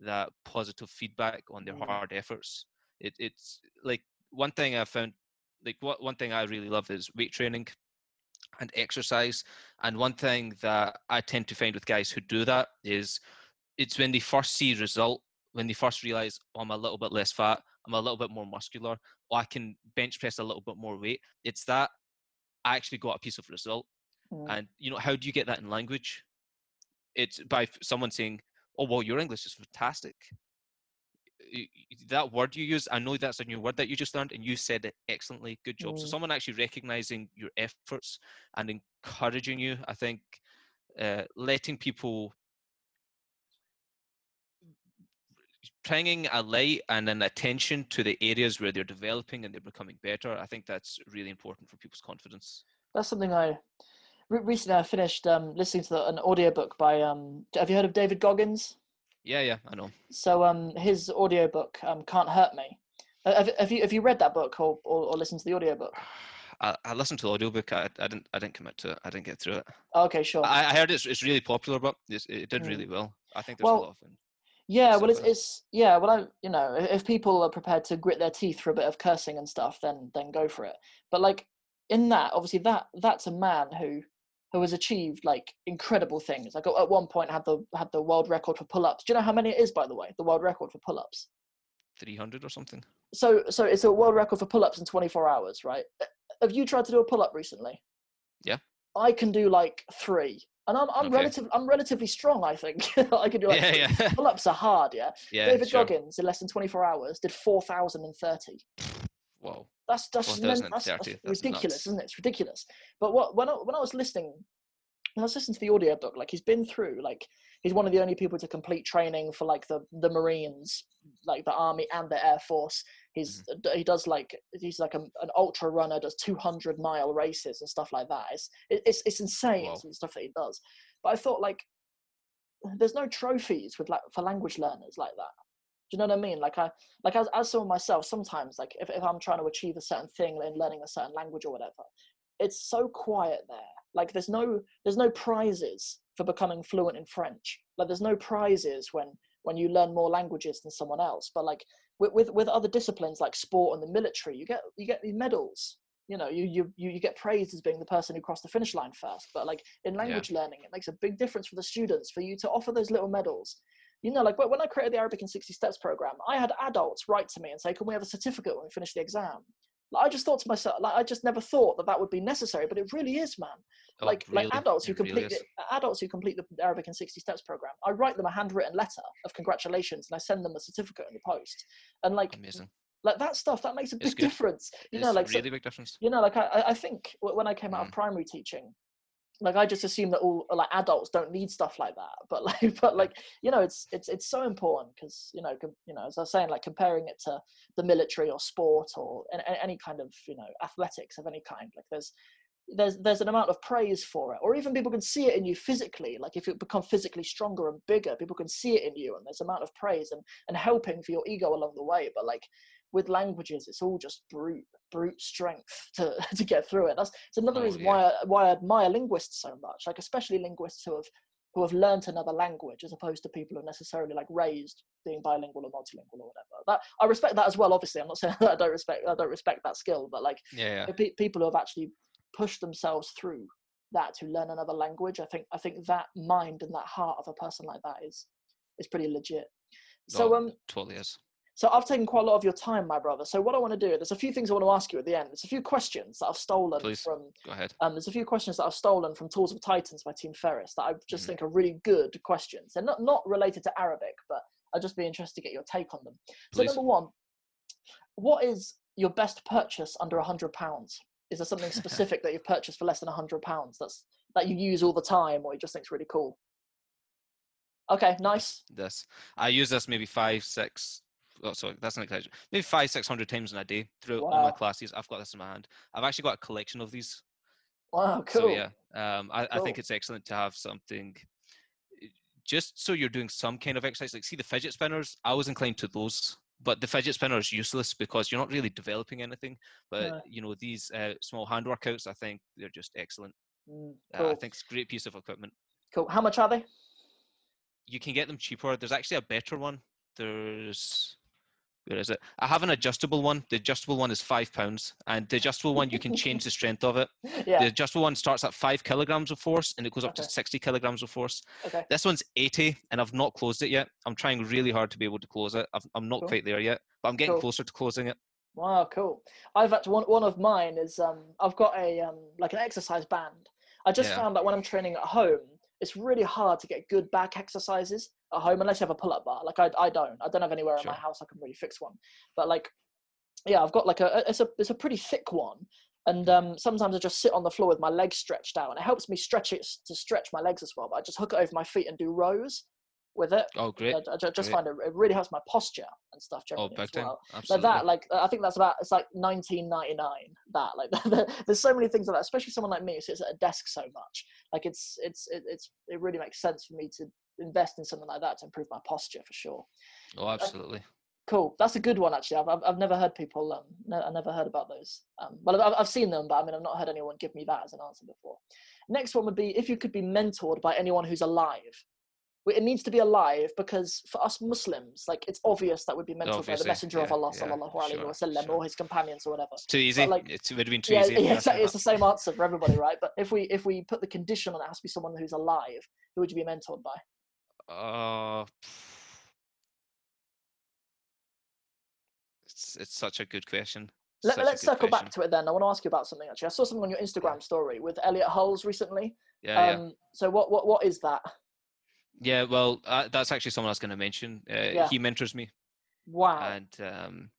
Speaker 2: that positive feedback on their
Speaker 1: Mm.
Speaker 2: hard efforts, it, it's like one thing I found. Like what one thing I really love is weight training and exercise. And one thing that I tend to find with guys who do that is it's when they first see result, when they first realize oh, I'm a little bit less fat, I'm a little bit more muscular, or I can bench press a little bit more weight. It's that I actually got a piece of result.
Speaker 1: Mm.
Speaker 2: And you know, how do you get that in language? It's by someone saying, "Oh, well, your English is fantastic." That word you use, I know that's a new word that you just learned, and you said it excellently. Good job. So
Speaker 1: Mm.
Speaker 2: someone actually recognizing your efforts and encouraging you, I think, uh, letting people bringing a light and an attention to the areas where they're developing and they're becoming better. I think that's really important for people's confidence.
Speaker 1: That's something I re- recently I finished um, listening to the, an audiobook by um, have you heard of David Goggins?
Speaker 2: Yeah, yeah, I know.
Speaker 1: So um, his audiobook um, can't hurt me. Uh, Have, have you have you read that book or, or, or listened to the audiobook?
Speaker 2: I, I listened to the audiobook. I, I didn't. I didn't commit to it. I didn't get through it.
Speaker 1: Okay, sure.
Speaker 2: I, I heard it's, it's really popular, but it's, it did
Speaker 1: Mm.
Speaker 2: really well. I think there's
Speaker 1: Well,
Speaker 2: a lot of.
Speaker 1: Yeah, well, it's it's yeah, well, I you know, if people are prepared to grit their teeth for a bit of cursing and stuff, then then go for it. But like in that, obviously, that that's a man who who has achieved like incredible things. Like at at one point had the had the world record for pull-ups. Do you know how many it is, by the way? The world record for pull-ups.
Speaker 2: 300 or something.
Speaker 1: So so it's a world record for pull-ups in 24 hours, right? Have you tried to do a pull-up recently?
Speaker 2: Yeah.
Speaker 1: I can do like three, and I'm I'm
Speaker 2: Okay.
Speaker 1: relative I'm relatively strong. I think I can do like
Speaker 2: yeah, yeah,
Speaker 1: pull-ups are hard, yeah.
Speaker 2: yeah.
Speaker 1: David
Speaker 2: sure.
Speaker 1: Goggins in less than 24 hours did 4,030.
Speaker 2: Wow.
Speaker 1: That's that's, just men- that's, that's
Speaker 2: that's
Speaker 1: ridiculous,
Speaker 2: nuts.
Speaker 1: isn't it? It's ridiculous. But what when I, when I was listening, when I was listening to the audio book, like he's been through, like he's one of the only people to complete training for like the the Marines, like the Army and the Air Force. He's
Speaker 2: Mm-hmm.
Speaker 1: he does like he's like a, an ultra runner, does 200 mile races and stuff like that. It's it's it's insane
Speaker 2: Wow.
Speaker 1: the stuff that he does. But I thought like there's no trophies with like for language learners like that. Do you know what I mean? Like I like as as someone myself, sometimes like if, if I'm trying to achieve a certain thing in learning a certain language or whatever, it's so quiet there. Like there's no there's no prizes for becoming fluent in French. Like there's no prizes when when you learn more languages than someone else. But like with with, with other disciplines like sport and the military, you get you get these medals. You know, you, you you get praised as being the person who crossed the finish line first. But like in language learning, it makes a big difference for the students for you to offer those little medals you know, like when when I created the Arabic in 60 Steps program, I had adults write to me and say, Can we have a certificate when we finish the exam? Like, I just thought to myself, like, I just never thought that that would be necessary, but it really is, man.
Speaker 2: Oh,
Speaker 1: like,
Speaker 2: really?
Speaker 1: like adults who
Speaker 2: It really
Speaker 1: complete
Speaker 2: is.
Speaker 1: it, adults who complete the Arabic in 60 Steps program, I write them a handwritten letter of congratulations and I send them a certificate in the post. And like,
Speaker 2: Amazing.
Speaker 1: like that stuff, that makes a big difference. You
Speaker 2: It's
Speaker 1: know, like so-
Speaker 2: really big difference.
Speaker 1: you know like i I- think when i came out
Speaker 2: Mm.
Speaker 1: of primary teaching like i just assume that all like adults don't need stuff like that but like but like you know it's it's it's so important because you know com- you know as i was saying like comparing it to the military or sport or any kind of you know athletics of any kind like there's there's there's an amount of praise for it or even people can see it in you physically like if you become physically stronger and bigger people can see it in you and there's amount of praise and and helping for your ego along the way but like with languages it's all just brute brute strength to to get through it that's it's another
Speaker 2: Oh,
Speaker 1: reason
Speaker 2: yeah.
Speaker 1: why I, why I admire linguists so much like especially linguists who have who have learnt another language as opposed to people who are necessarily like raised being bilingual or multilingual or whatever that i respect that as well obviously i'm not saying that i don't respect i don't respect that skill but like
Speaker 2: Yeah, yeah.
Speaker 1: pe- people who have actually pushed themselves through that to learn another language i think i think that mind and that heart of a person like that is is pretty legit so
Speaker 2: Oh,
Speaker 1: um
Speaker 2: totally is.
Speaker 1: so I've taken quite a lot of your time, my brother. So what I want to do, there's a few things I want to ask you at the end. There's a few questions that I've stolen
Speaker 2: Please.
Speaker 1: from.
Speaker 2: Go ahead.
Speaker 1: Um, there's a few questions that I've stolen from Tools of Titans by Tim Ferriss that I just
Speaker 2: Mhm.
Speaker 1: think are really good questions. They're not not related to Arabic, but I'd just be interested to get your take on them. So number one, what is your best purchase under a hundred pounds? Is there something specific that you've purchased for less than a hundred pounds that's that you use all the time, or you just think's really cool? Okay, nice.
Speaker 2: This. I use this maybe five, six. Oh, sorry, that's an exaggeration. Maybe five, six hundred times in a day throughout all my classes. I've got this in my hand. I've actually got a collection of these.
Speaker 1: Wow, cool.
Speaker 2: So yeah, um, I, I think it's excellent to have something. eh, Just so you're doing some kind of exercise, like see the fidget spinners. I was inclined to those, but the fidget spinner is useless because you're not really developing anything. But you know these uh, small hand workouts, I think they're just excellent.
Speaker 1: Mm,
Speaker 2: Uh. I think it's a great piece of equipment.
Speaker 1: cool. How much are they?
Speaker 2: you can get them cheaper. There's actually a better one. There's where is it? I have an adjustable one. The adjustable one is five pounds, and the adjustable one you can change the strength of it.
Speaker 1: Yeah.
Speaker 2: The adjustable one starts at five kilograms of force, and it goes up
Speaker 1: Okay.
Speaker 2: to sixty kilograms of force.
Speaker 1: Okay.
Speaker 2: This one's eighty, and I've not closed it yet. I'm trying really hard to be able to close it. I've, I'm not
Speaker 1: Cool.
Speaker 2: quite there yet, but I'm getting
Speaker 1: Cool.
Speaker 2: closer to closing it.
Speaker 1: Wow, cool. I've had one one of mine is um I've got a um like an exercise band. I just
Speaker 2: Yeah.
Speaker 1: found that when I'm training at home, it's really hard to get good back exercises at home unless you have a pull-up bar. Like I I don't. I don't have anywhere in my house I can really fix one. But like yeah, I've got like a it's a it's a pretty thick one. And um, sometimes I just sit on the floor with my legs stretched out, and it helps me stretch it to stretch my legs as well. But I just hook it over my feet and do rows with it.
Speaker 2: Oh, great!
Speaker 1: I, I just
Speaker 2: great.
Speaker 1: find it, it really helps my posture and stuff
Speaker 2: Oh,
Speaker 1: generally
Speaker 2: big
Speaker 1: as well like that like i think that's about it's like 1999 that like there's so many things like that especially someone like me who sits at a desk so much like it's it's it, it's it really makes sense for me to invest in something like that to improve my posture for sure
Speaker 2: oh, absolutely.
Speaker 1: cool that's a good one actually i've, I've, I've never heard people um no, i never heard about those um well I've, I've seen them but i mean i've not heard anyone give me that as an answer before next one would be if you could be mentored by anyone who's alive it needs to be alive because for us Muslims, like it's obvious that we'd be mentored by the
Speaker 2: Obviously,
Speaker 1: messenger of
Speaker 2: yeah,
Speaker 1: Allah
Speaker 2: yeah,
Speaker 1: sallallahu alaihi
Speaker 2: sure,
Speaker 1: wasallam
Speaker 2: sure.
Speaker 1: or his companions or whatever.
Speaker 2: It's too easy.
Speaker 1: like-
Speaker 2: it would have been too
Speaker 1: Yeah,
Speaker 2: easy.
Speaker 1: yeah, exactly. It's the same answer for everybody, right? But if we if we put the condition on it, it has to be someone who's alive. Who would you be mentored by?
Speaker 2: Uh, it's it's such a good question.
Speaker 1: Let, let's
Speaker 2: good
Speaker 1: circle back to it then. I want to ask you about something actually. I saw something on your Instagram story with Elliott Hulse recently.
Speaker 2: Yeah, yeah.
Speaker 1: Um, so what, what what is that?
Speaker 2: Yeah, well, uh, that's actually someone I was going to mention. Uh,
Speaker 1: Yeah.
Speaker 2: He mentors me,
Speaker 1: Wow.
Speaker 2: and um,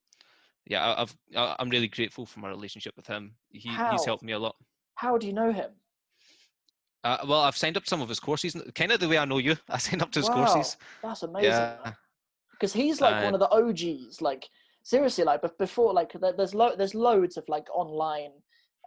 Speaker 2: yeah, I, I've I- I'm really grateful for my relationship with him. He
Speaker 1: How?
Speaker 2: he's helped me a lot.
Speaker 1: How do you know him?
Speaker 2: Uh, well, I've signed up some of his courses, kind of the way I know you. I signed up to his
Speaker 1: Wow,
Speaker 2: courses.
Speaker 1: That's amazing.
Speaker 2: Yeah,
Speaker 1: Because he's like one
Speaker 2: Uh,
Speaker 1: of the OGs. Like seriously, like but before like there's lo- there's loads of like online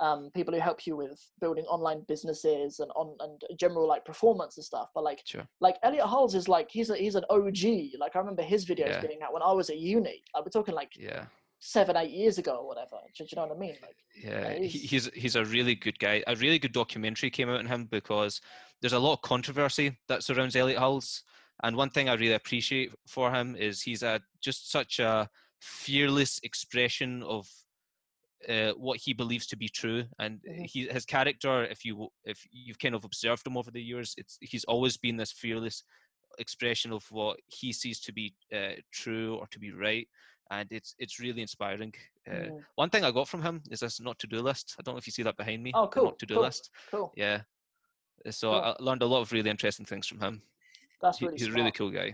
Speaker 1: um people who help you with building online businesses and on and general like performance and stuff. But like
Speaker 2: sure.
Speaker 1: like Elliott Hulse is like he's a, he's an OG. Like I remember his videos
Speaker 2: Yeah.
Speaker 1: being out when I was at uni. Like we're talking like
Speaker 2: Yeah,
Speaker 1: seven eight years ago or whatever. Do, do you know what I mean? Like
Speaker 2: yeah.
Speaker 1: he's-
Speaker 2: he's he's a really good guy. A really good documentary came out on him because there's a lot of controversy that surrounds Elliott Hulse, and one thing I really appreciate for him is he's a just such a fearless expression of uh, what he believes to be true and
Speaker 1: Mhm.
Speaker 2: he his character if you if you've kind of observed him over the years it's he's always been this fearless expression of what he sees to be uh, true or to be right and it's it's really inspiring uh,
Speaker 1: mm,
Speaker 2: one thing i got from him is this not to do list i don't know if you see that behind me
Speaker 1: Oh, cool,
Speaker 2: not to do
Speaker 1: cool.
Speaker 2: list
Speaker 1: cool.
Speaker 2: yeah Uh, so
Speaker 1: Cool.
Speaker 2: i learned a lot of really interesting things from him
Speaker 1: That's really
Speaker 2: he's a really cool guy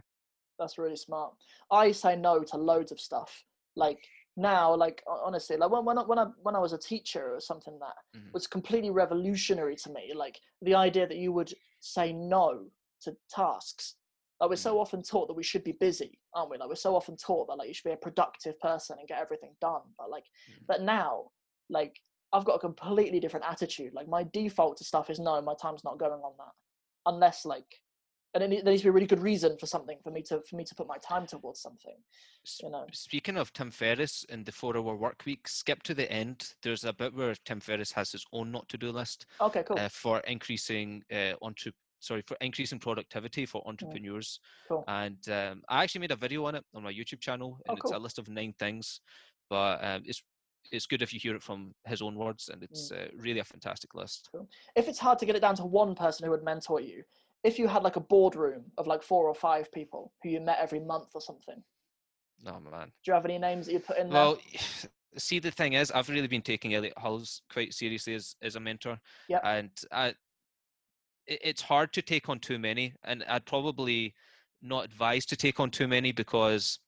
Speaker 1: That's really smart. I say no to loads of stuff. Like now, like honestly, like when when I, when I when I was a teacher or something that
Speaker 2: Mhm.
Speaker 1: was completely revolutionary to me. Like the idea that you would say no to tasks. Like we're so
Speaker 2: Mm-hmm.
Speaker 1: often taught that we should be busy, aren't we? Like we're so often taught that like you should be a productive person and get everything done. But like,
Speaker 2: Mhm.
Speaker 1: but now, like I've got a completely different attitude. Like my default to stuff is no, my time's not going on that, unless like, and it, there needs to be a really good reason for something for me to for me to put my time towards something. You know.
Speaker 2: Speaking of Tim Ferriss in the four hour work week, skip to the end. There's a bit where Tim Ferriss has his own not to do list
Speaker 1: Okay, cool,
Speaker 2: uh, for increasing uh, entre- sorry for increasing productivity for entrepreneurs.
Speaker 1: cool.
Speaker 2: And um, I actually made a video on it on my YouTube channel,
Speaker 1: Oh,
Speaker 2: and it's a list of nine things. But um, it's it's good if you hear it from his own words, and
Speaker 1: Mm.
Speaker 2: it's uh, really a fantastic list.
Speaker 1: If it's hard to get it down to one person who would mentor you, if you had like a boardroom of like four or five people who you met every month or something,
Speaker 2: Oh man.
Speaker 1: do you have any names that you put in there?
Speaker 2: Well, see, the thing is, I've really been taking Elliott Hulse quite seriously as, as a mentor.
Speaker 1: Yep.
Speaker 2: And I, it, it's hard to take on too many, and I'd probably not advise to take on too many because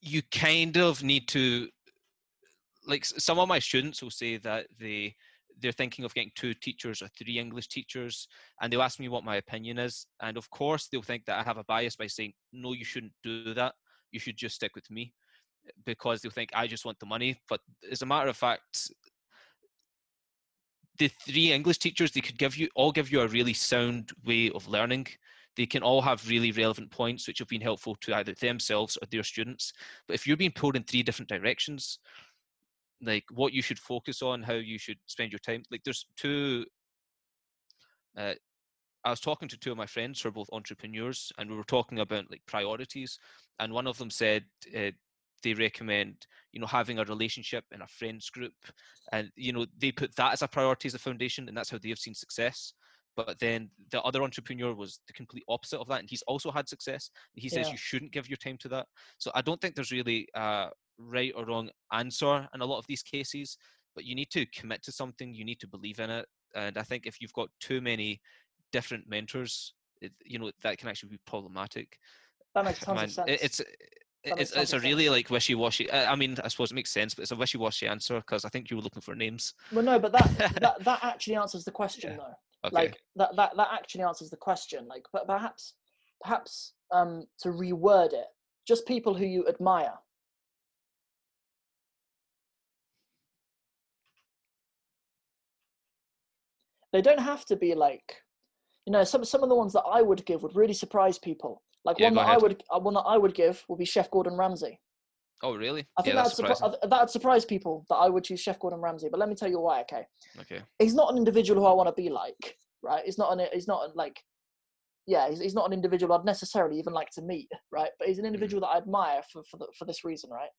Speaker 2: you kind of need to, like, some of my students will say that they they're thinking of getting two teachers or three English teachers, and they'll ask me what my opinion is, and of course they'll think that I have a bias by saying, no, you shouldn't do that. You should just stick with me because they'll think I just want the money. But as a matter of fact, the three English teachers they could give you all give you a really sound way of learning. They can all have really relevant points which have been helpful to either themselves or their students. But if you're being pulled in three different directions, like what you should focus on, how you should spend your time, like there's two. Uh, I was talking to two of my friends who are both entrepreneurs, and we were talking about like priorities. And one of them said uh, they recommend, you know, having a relationship in a friends group, and you know they put that as a priority as a foundation, and that's how they've seen success. But then the other entrepreneur was the complete opposite of that, and he's also had success. He says
Speaker 1: Yeah.
Speaker 2: you shouldn't give your time to that. So I don't think there's really a right or wrong answer in a lot of these cases, but you need to commit to something. You need to believe in it, and I think if you've got too many different mentors, it, you know that can actually be problematic.
Speaker 1: that makes tons
Speaker 2: Man,
Speaker 1: of sense.
Speaker 2: it- it's
Speaker 1: makes
Speaker 2: it's, it's a really like wishy-washy. I I mean, I suppose it makes sense, but it's a wishy-washy answer because I think you were looking for names.
Speaker 1: well, no, but that, that that actually answers the question
Speaker 2: Yeah.
Speaker 1: though.
Speaker 2: Okay.
Speaker 1: Like that that that actually answers the question. Like, but perhaps perhaps um to reword it, just people who you admire. They don't have to be like, you know, some some of the ones that I would give would really surprise people. Like
Speaker 2: Yeah,
Speaker 1: one that I would uh, one that I would give would be Chef Gordon Ramsay.
Speaker 2: oh, really?
Speaker 1: I think
Speaker 2: yeah,
Speaker 1: that'd, surpri- that'd surprise people that I would choose Chef Gordon Ramsay. But let me tell you why. Okay,
Speaker 2: Okay.
Speaker 1: he's not an individual who I want to be like. Right? He's not an. He's not like. yeah, he's, he's not an individual I'd necessarily even like to meet, right? But he's an
Speaker 2: Mm.
Speaker 1: individual that I admire for for, the, for this reason, right?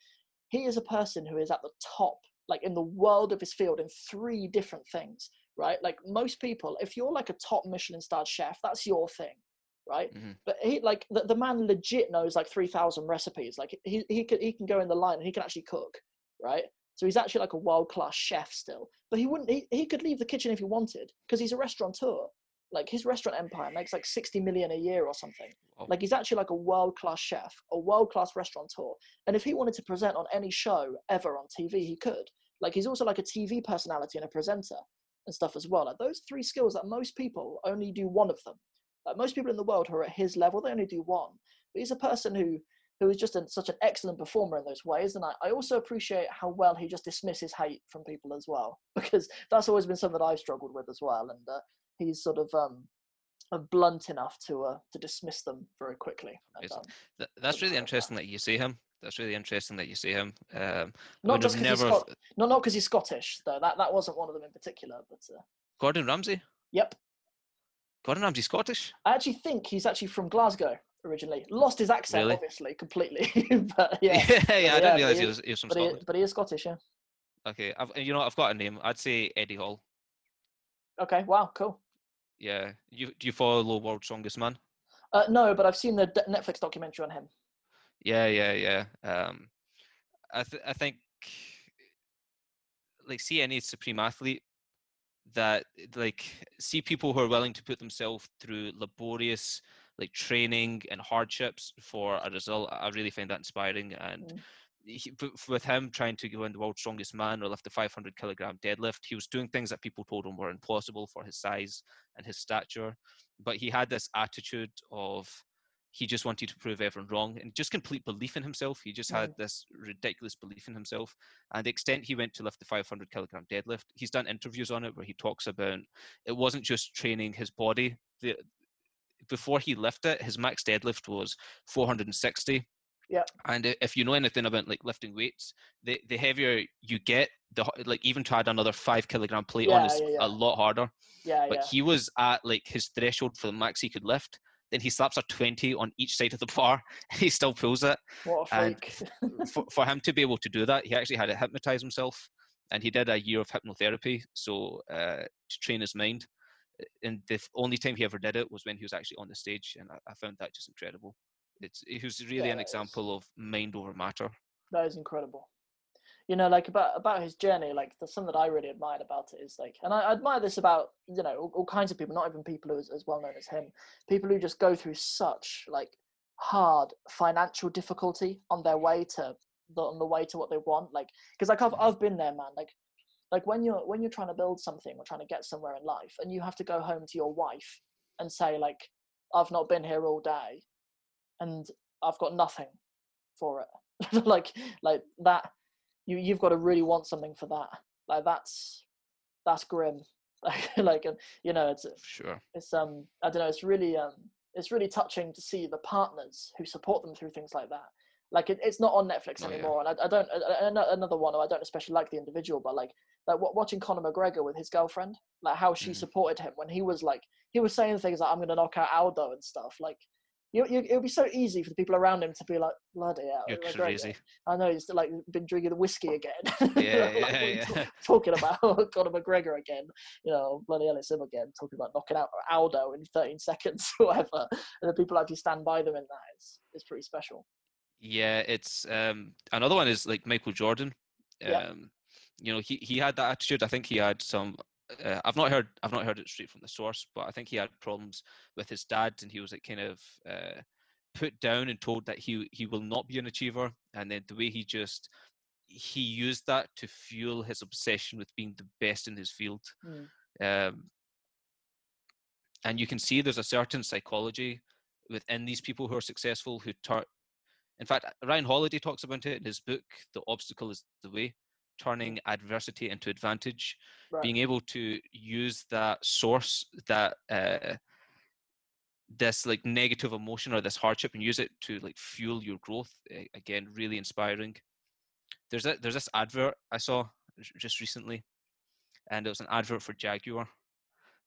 Speaker 1: He is a person who is at the top, like in the world of his field, in three different things, right? Like most people, if you're like a top Michelin starred chef, that's your thing, right?
Speaker 2: Mhm.
Speaker 1: But he like the, the man legit knows like three thousand recipes. Like he he could he can go in the line and he can actually cook, right? So he's actually like a world class chef still. But he wouldn't. He, he could leave the kitchen if he wanted because he's a restaurateur. Like his restaurant empire makes like sixty million a year or something.
Speaker 2: Wow.
Speaker 1: Like he's actually like a world class chef, a world class restaurateur. And if he wanted to present on any show ever on TV, he could. Like he's also like a TV personality and a presenter and stuff as well. Like those three skills that most people only do one of them. Like most people in the world who are at his level, they only do one. But he's a person who who is just an, such an excellent performer in those ways. And I, I also appreciate how well he just dismisses hate from people as well, because that's always been something that I've struggled with as well. And uh, he's sort of um, blunt enough to uh, to dismiss them very quickly. And, um,
Speaker 2: Th- that's really
Speaker 1: like that.
Speaker 2: interesting that you see him. That's really interesting that you see him. Um,
Speaker 1: not just because he's,
Speaker 2: never.
Speaker 1: Scot- not not 'cause he's Scottish though. That that wasn't one of them in particular. But uh,
Speaker 2: Gordon Ramsay.
Speaker 1: yep,
Speaker 2: Gordon Ramsay Scottish.
Speaker 1: I actually think he's actually from Glasgow originally. Lost his accent
Speaker 2: Really?
Speaker 1: obviously completely, but yeah.
Speaker 2: yeah, I
Speaker 1: yeah,
Speaker 2: didn't
Speaker 1: but
Speaker 2: realize
Speaker 1: he
Speaker 2: was, he was from
Speaker 1: But he, but he is Scottish, yeah.
Speaker 2: Okay, I've, you know, I've got a name. I'd say Eddie Hall.
Speaker 1: Okay, wow, cool.
Speaker 2: Yeah, you do you follow the World's Strongest Man?
Speaker 1: Uh, no, but I've seen the Netflix documentary on him.
Speaker 2: Yeah, yeah, yeah. Um, I th- I think like see any supreme athlete that like see people who are willing to put themselves through laborious like training and hardships for a result. I really find that inspiring and.
Speaker 1: Mm.
Speaker 2: He, with him trying to go in the world's strongest man or lift the 500 kilogram deadlift, he was doing things that people told him were impossible for his size and his stature. But he had this attitude of he just wanted to prove everyone wrong and just complete belief in himself. He just had this ridiculous belief in himself. And the extent he went to lift the 500 kilogram deadlift, he's done interviews on it where he talks about it wasn't just training his body. The, before he lifted it, his max deadlift was 460.
Speaker 1: Yeah.
Speaker 2: And if you know anything about like lifting weights, the, the heavier you get, the like even to add another five kilogram plate on is
Speaker 1: yeah, yeah.
Speaker 2: a lot harder
Speaker 1: Yeah,
Speaker 2: but
Speaker 1: yeah.
Speaker 2: he was at like his threshold for the max he could lift. Then he slaps a 20 on each side of the bar and he still pulls it.
Speaker 1: What a freak.
Speaker 2: for, for him to be able to do that, he actually had to hypnotize himself and he did a year of hypnotherapy so uh, to train his mind. And the only time he ever did it was when he was actually on the stage, and I, I found that just incredible. It's he was really
Speaker 1: Yeah,
Speaker 2: an
Speaker 1: it is.
Speaker 2: example of mind over matter.
Speaker 1: that is incredible. You know, like about about his journey, like the something that I really admired about it is like, and I, I admire this about you know all, all kinds of people, not even people who is as well known as him, people who just go through such like hard financial difficulty on their way to the on the way to what they want. Like, because like I've mm-hmm. I've been there, man. Like, like when you're when you're trying to build something or trying to get somewhere in life, and you have to go home to your wife and say like, I've not been here all day, and I've got nothing for it. like like that you you've got to really want something for that like that's that's grim like like you know it's
Speaker 2: Sure.
Speaker 1: it's um i don't know it's really um it's really touching to see the partners who support them through things like that like it, it's not on netflix
Speaker 2: Oh, yeah.
Speaker 1: anymore and I, I don't a- another one i don't especially like the individual but like like watching conor mcgregor with his girlfriend like how she
Speaker 2: Mhm.
Speaker 1: supported him when he was like he was saying things like i'm gonna knock out aldo and stuff like you, you, it would be so easy for the people around him to be like, bloody hell.
Speaker 2: You're
Speaker 1: McGregor."
Speaker 2: crazy.
Speaker 1: I know he's like been drinking the whiskey again.
Speaker 2: Yeah,
Speaker 1: Like,
Speaker 2: yeah,
Speaker 1: what are you
Speaker 2: yeah.
Speaker 1: ta- talking about Conor McGregor again. You know, bloody hell, it's him again. Talking about knocking out Aldo in 13 seconds or whatever. And the people actually stand by them in that is is pretty special.
Speaker 2: Yeah, it's um another one is like Michael Jordan.
Speaker 1: Yeah.
Speaker 2: Um, you know, he he had that attitude. I think he had some. Uh, I've not heard I've not heard it straight from the source, but I think he had problems with his dad, and he was like kind of uh, put down and told that he he will not be an achiever. And then the way he just he used that to fuel his obsession with being the best in his field.
Speaker 1: Mm.
Speaker 2: Um, and you can see there's a certain psychology within these people who are successful who turn in fact ryan holiday talks about it in his book the obstacle is the way turning adversity into advantage
Speaker 1: Right.
Speaker 2: being able to use that source that uh, this like negative emotion or this hardship and use it to like fuel your growth again really inspiring there's a there's this advert i saw just recently and it was an advert for jaguar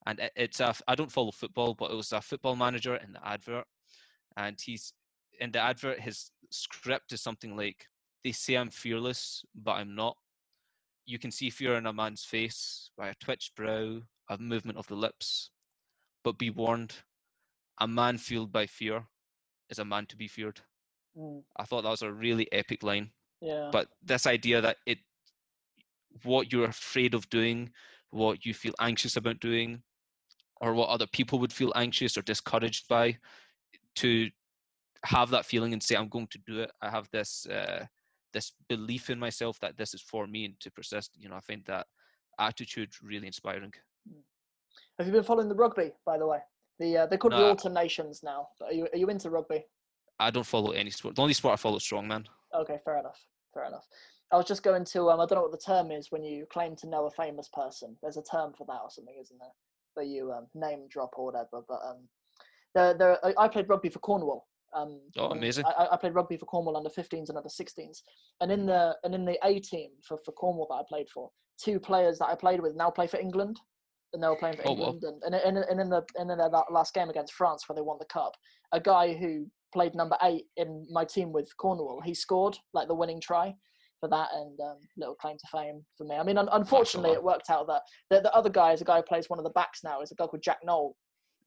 Speaker 2: and it's a I don't follow football, but it was a football manager in the advert, and he's in the advert. His script is something like, "They say I'm fearless, but I'm not. You can see fear in a man's face by a twitched brow, a movement of the lips, but be warned, a man fueled by fear is a man to be feared."
Speaker 1: Mm.
Speaker 2: I thought that was a really epic line.
Speaker 1: Yeah.
Speaker 2: But this idea that it, what you're afraid of doing, what you feel anxious about doing, or what other people would feel anxious or discouraged by, to have that feeling and say, "I'm going to do it." I have this uh, this belief in myself that this is for me and to persist. You know, I find that attitude really inspiring.
Speaker 1: Have you been following the rugby, by the way? The uh, they call it the
Speaker 2: No.
Speaker 1: Autumn Nations now. Are you are you into rugby?
Speaker 2: I don't follow any sport. The only sport I follow is strongman.
Speaker 1: Okay, fair enough. Fair enough. I was just going to um, I don't know what the term is when you claim to know a famous person. There's a term for that or something, isn't there? Where you um, name drop or whatever. But um, there, there, I played rugby for Cornwall. Um,
Speaker 2: Oh, amazing.
Speaker 1: I, I played rugby for Cornwall under 15s and under 16s, and in the and in the A team for, for Cornwall that I played for, two players that I played with now play for England, and they were playing for
Speaker 2: Oh.
Speaker 1: England. And, and, and, and in the and in their la- last game against France, where they won the cup, a guy who played number eight in my team with Cornwall, he scored like the winning try for that, and um, little claim to fame for me. I mean, un- unfortunately, it worked out that the, the other guy is a guy who plays one of the backs now, is a guy called Jack Nowell,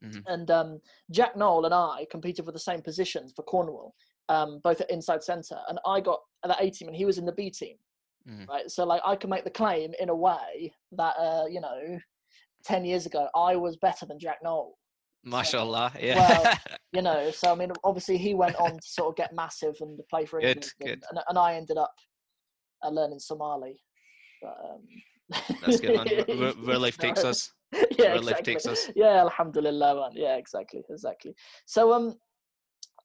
Speaker 2: Mhm.
Speaker 1: and um, Jack Nowell and I competed for the same positions for Cornwall, um, both at inside centre, and I got at the A team, and he was in the B team,
Speaker 2: Mhm.
Speaker 1: right? So like I can make the claim in a way that uh, you know, ten years ago I was better than Jack Nowell,
Speaker 2: Mashallah. Yeah.
Speaker 1: Well, you know. So I mean, obviously he went on to sort of get massive and play for
Speaker 2: Good,
Speaker 1: England,
Speaker 2: good.
Speaker 1: And, and I ended up uh, learning Somali. But, um,
Speaker 2: That's good, man. Where life takes us.
Speaker 1: yeah,
Speaker 2: where life
Speaker 1: exactly.
Speaker 2: takes us.
Speaker 1: Yeah, alhamdulillah, man. Yeah, exactly, exactly. So, um,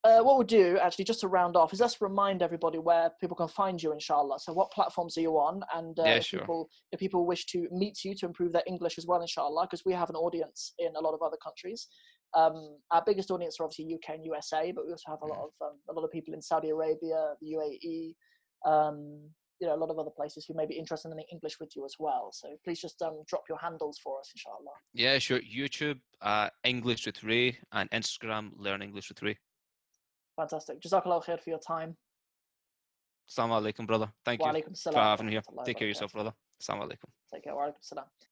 Speaker 1: uh, what we'll do actually, just to round off, is let's remind everybody where people can find you, inshallah. So, what platforms are you on? And uh,
Speaker 2: Yeah,
Speaker 1: if
Speaker 2: sure.
Speaker 1: people if people wish to meet you to improve their English as well, inshallah, because we have an audience in a lot of other countries. Um, our biggest audience are obviously UK and USA, but we also have a lot of um, a lot of people in Saudi Arabia, the UAE, um, you know, a lot of other places who may be interested in English with you as well. So please just um, drop your handles for us, inshallah.
Speaker 2: Yeah, sure. YouTube, uh, English with Ray, and Instagram, Learn English with Ray.
Speaker 1: Fantastic. Jazakallah khair for your time.
Speaker 2: Assalamu alaikum, brother. Thank
Speaker 1: Wa
Speaker 2: you
Speaker 1: alaikum
Speaker 2: for having me here. Take care of yourself, brother. Assalamu alaikum.
Speaker 1: Take care. Wa alaikum salam.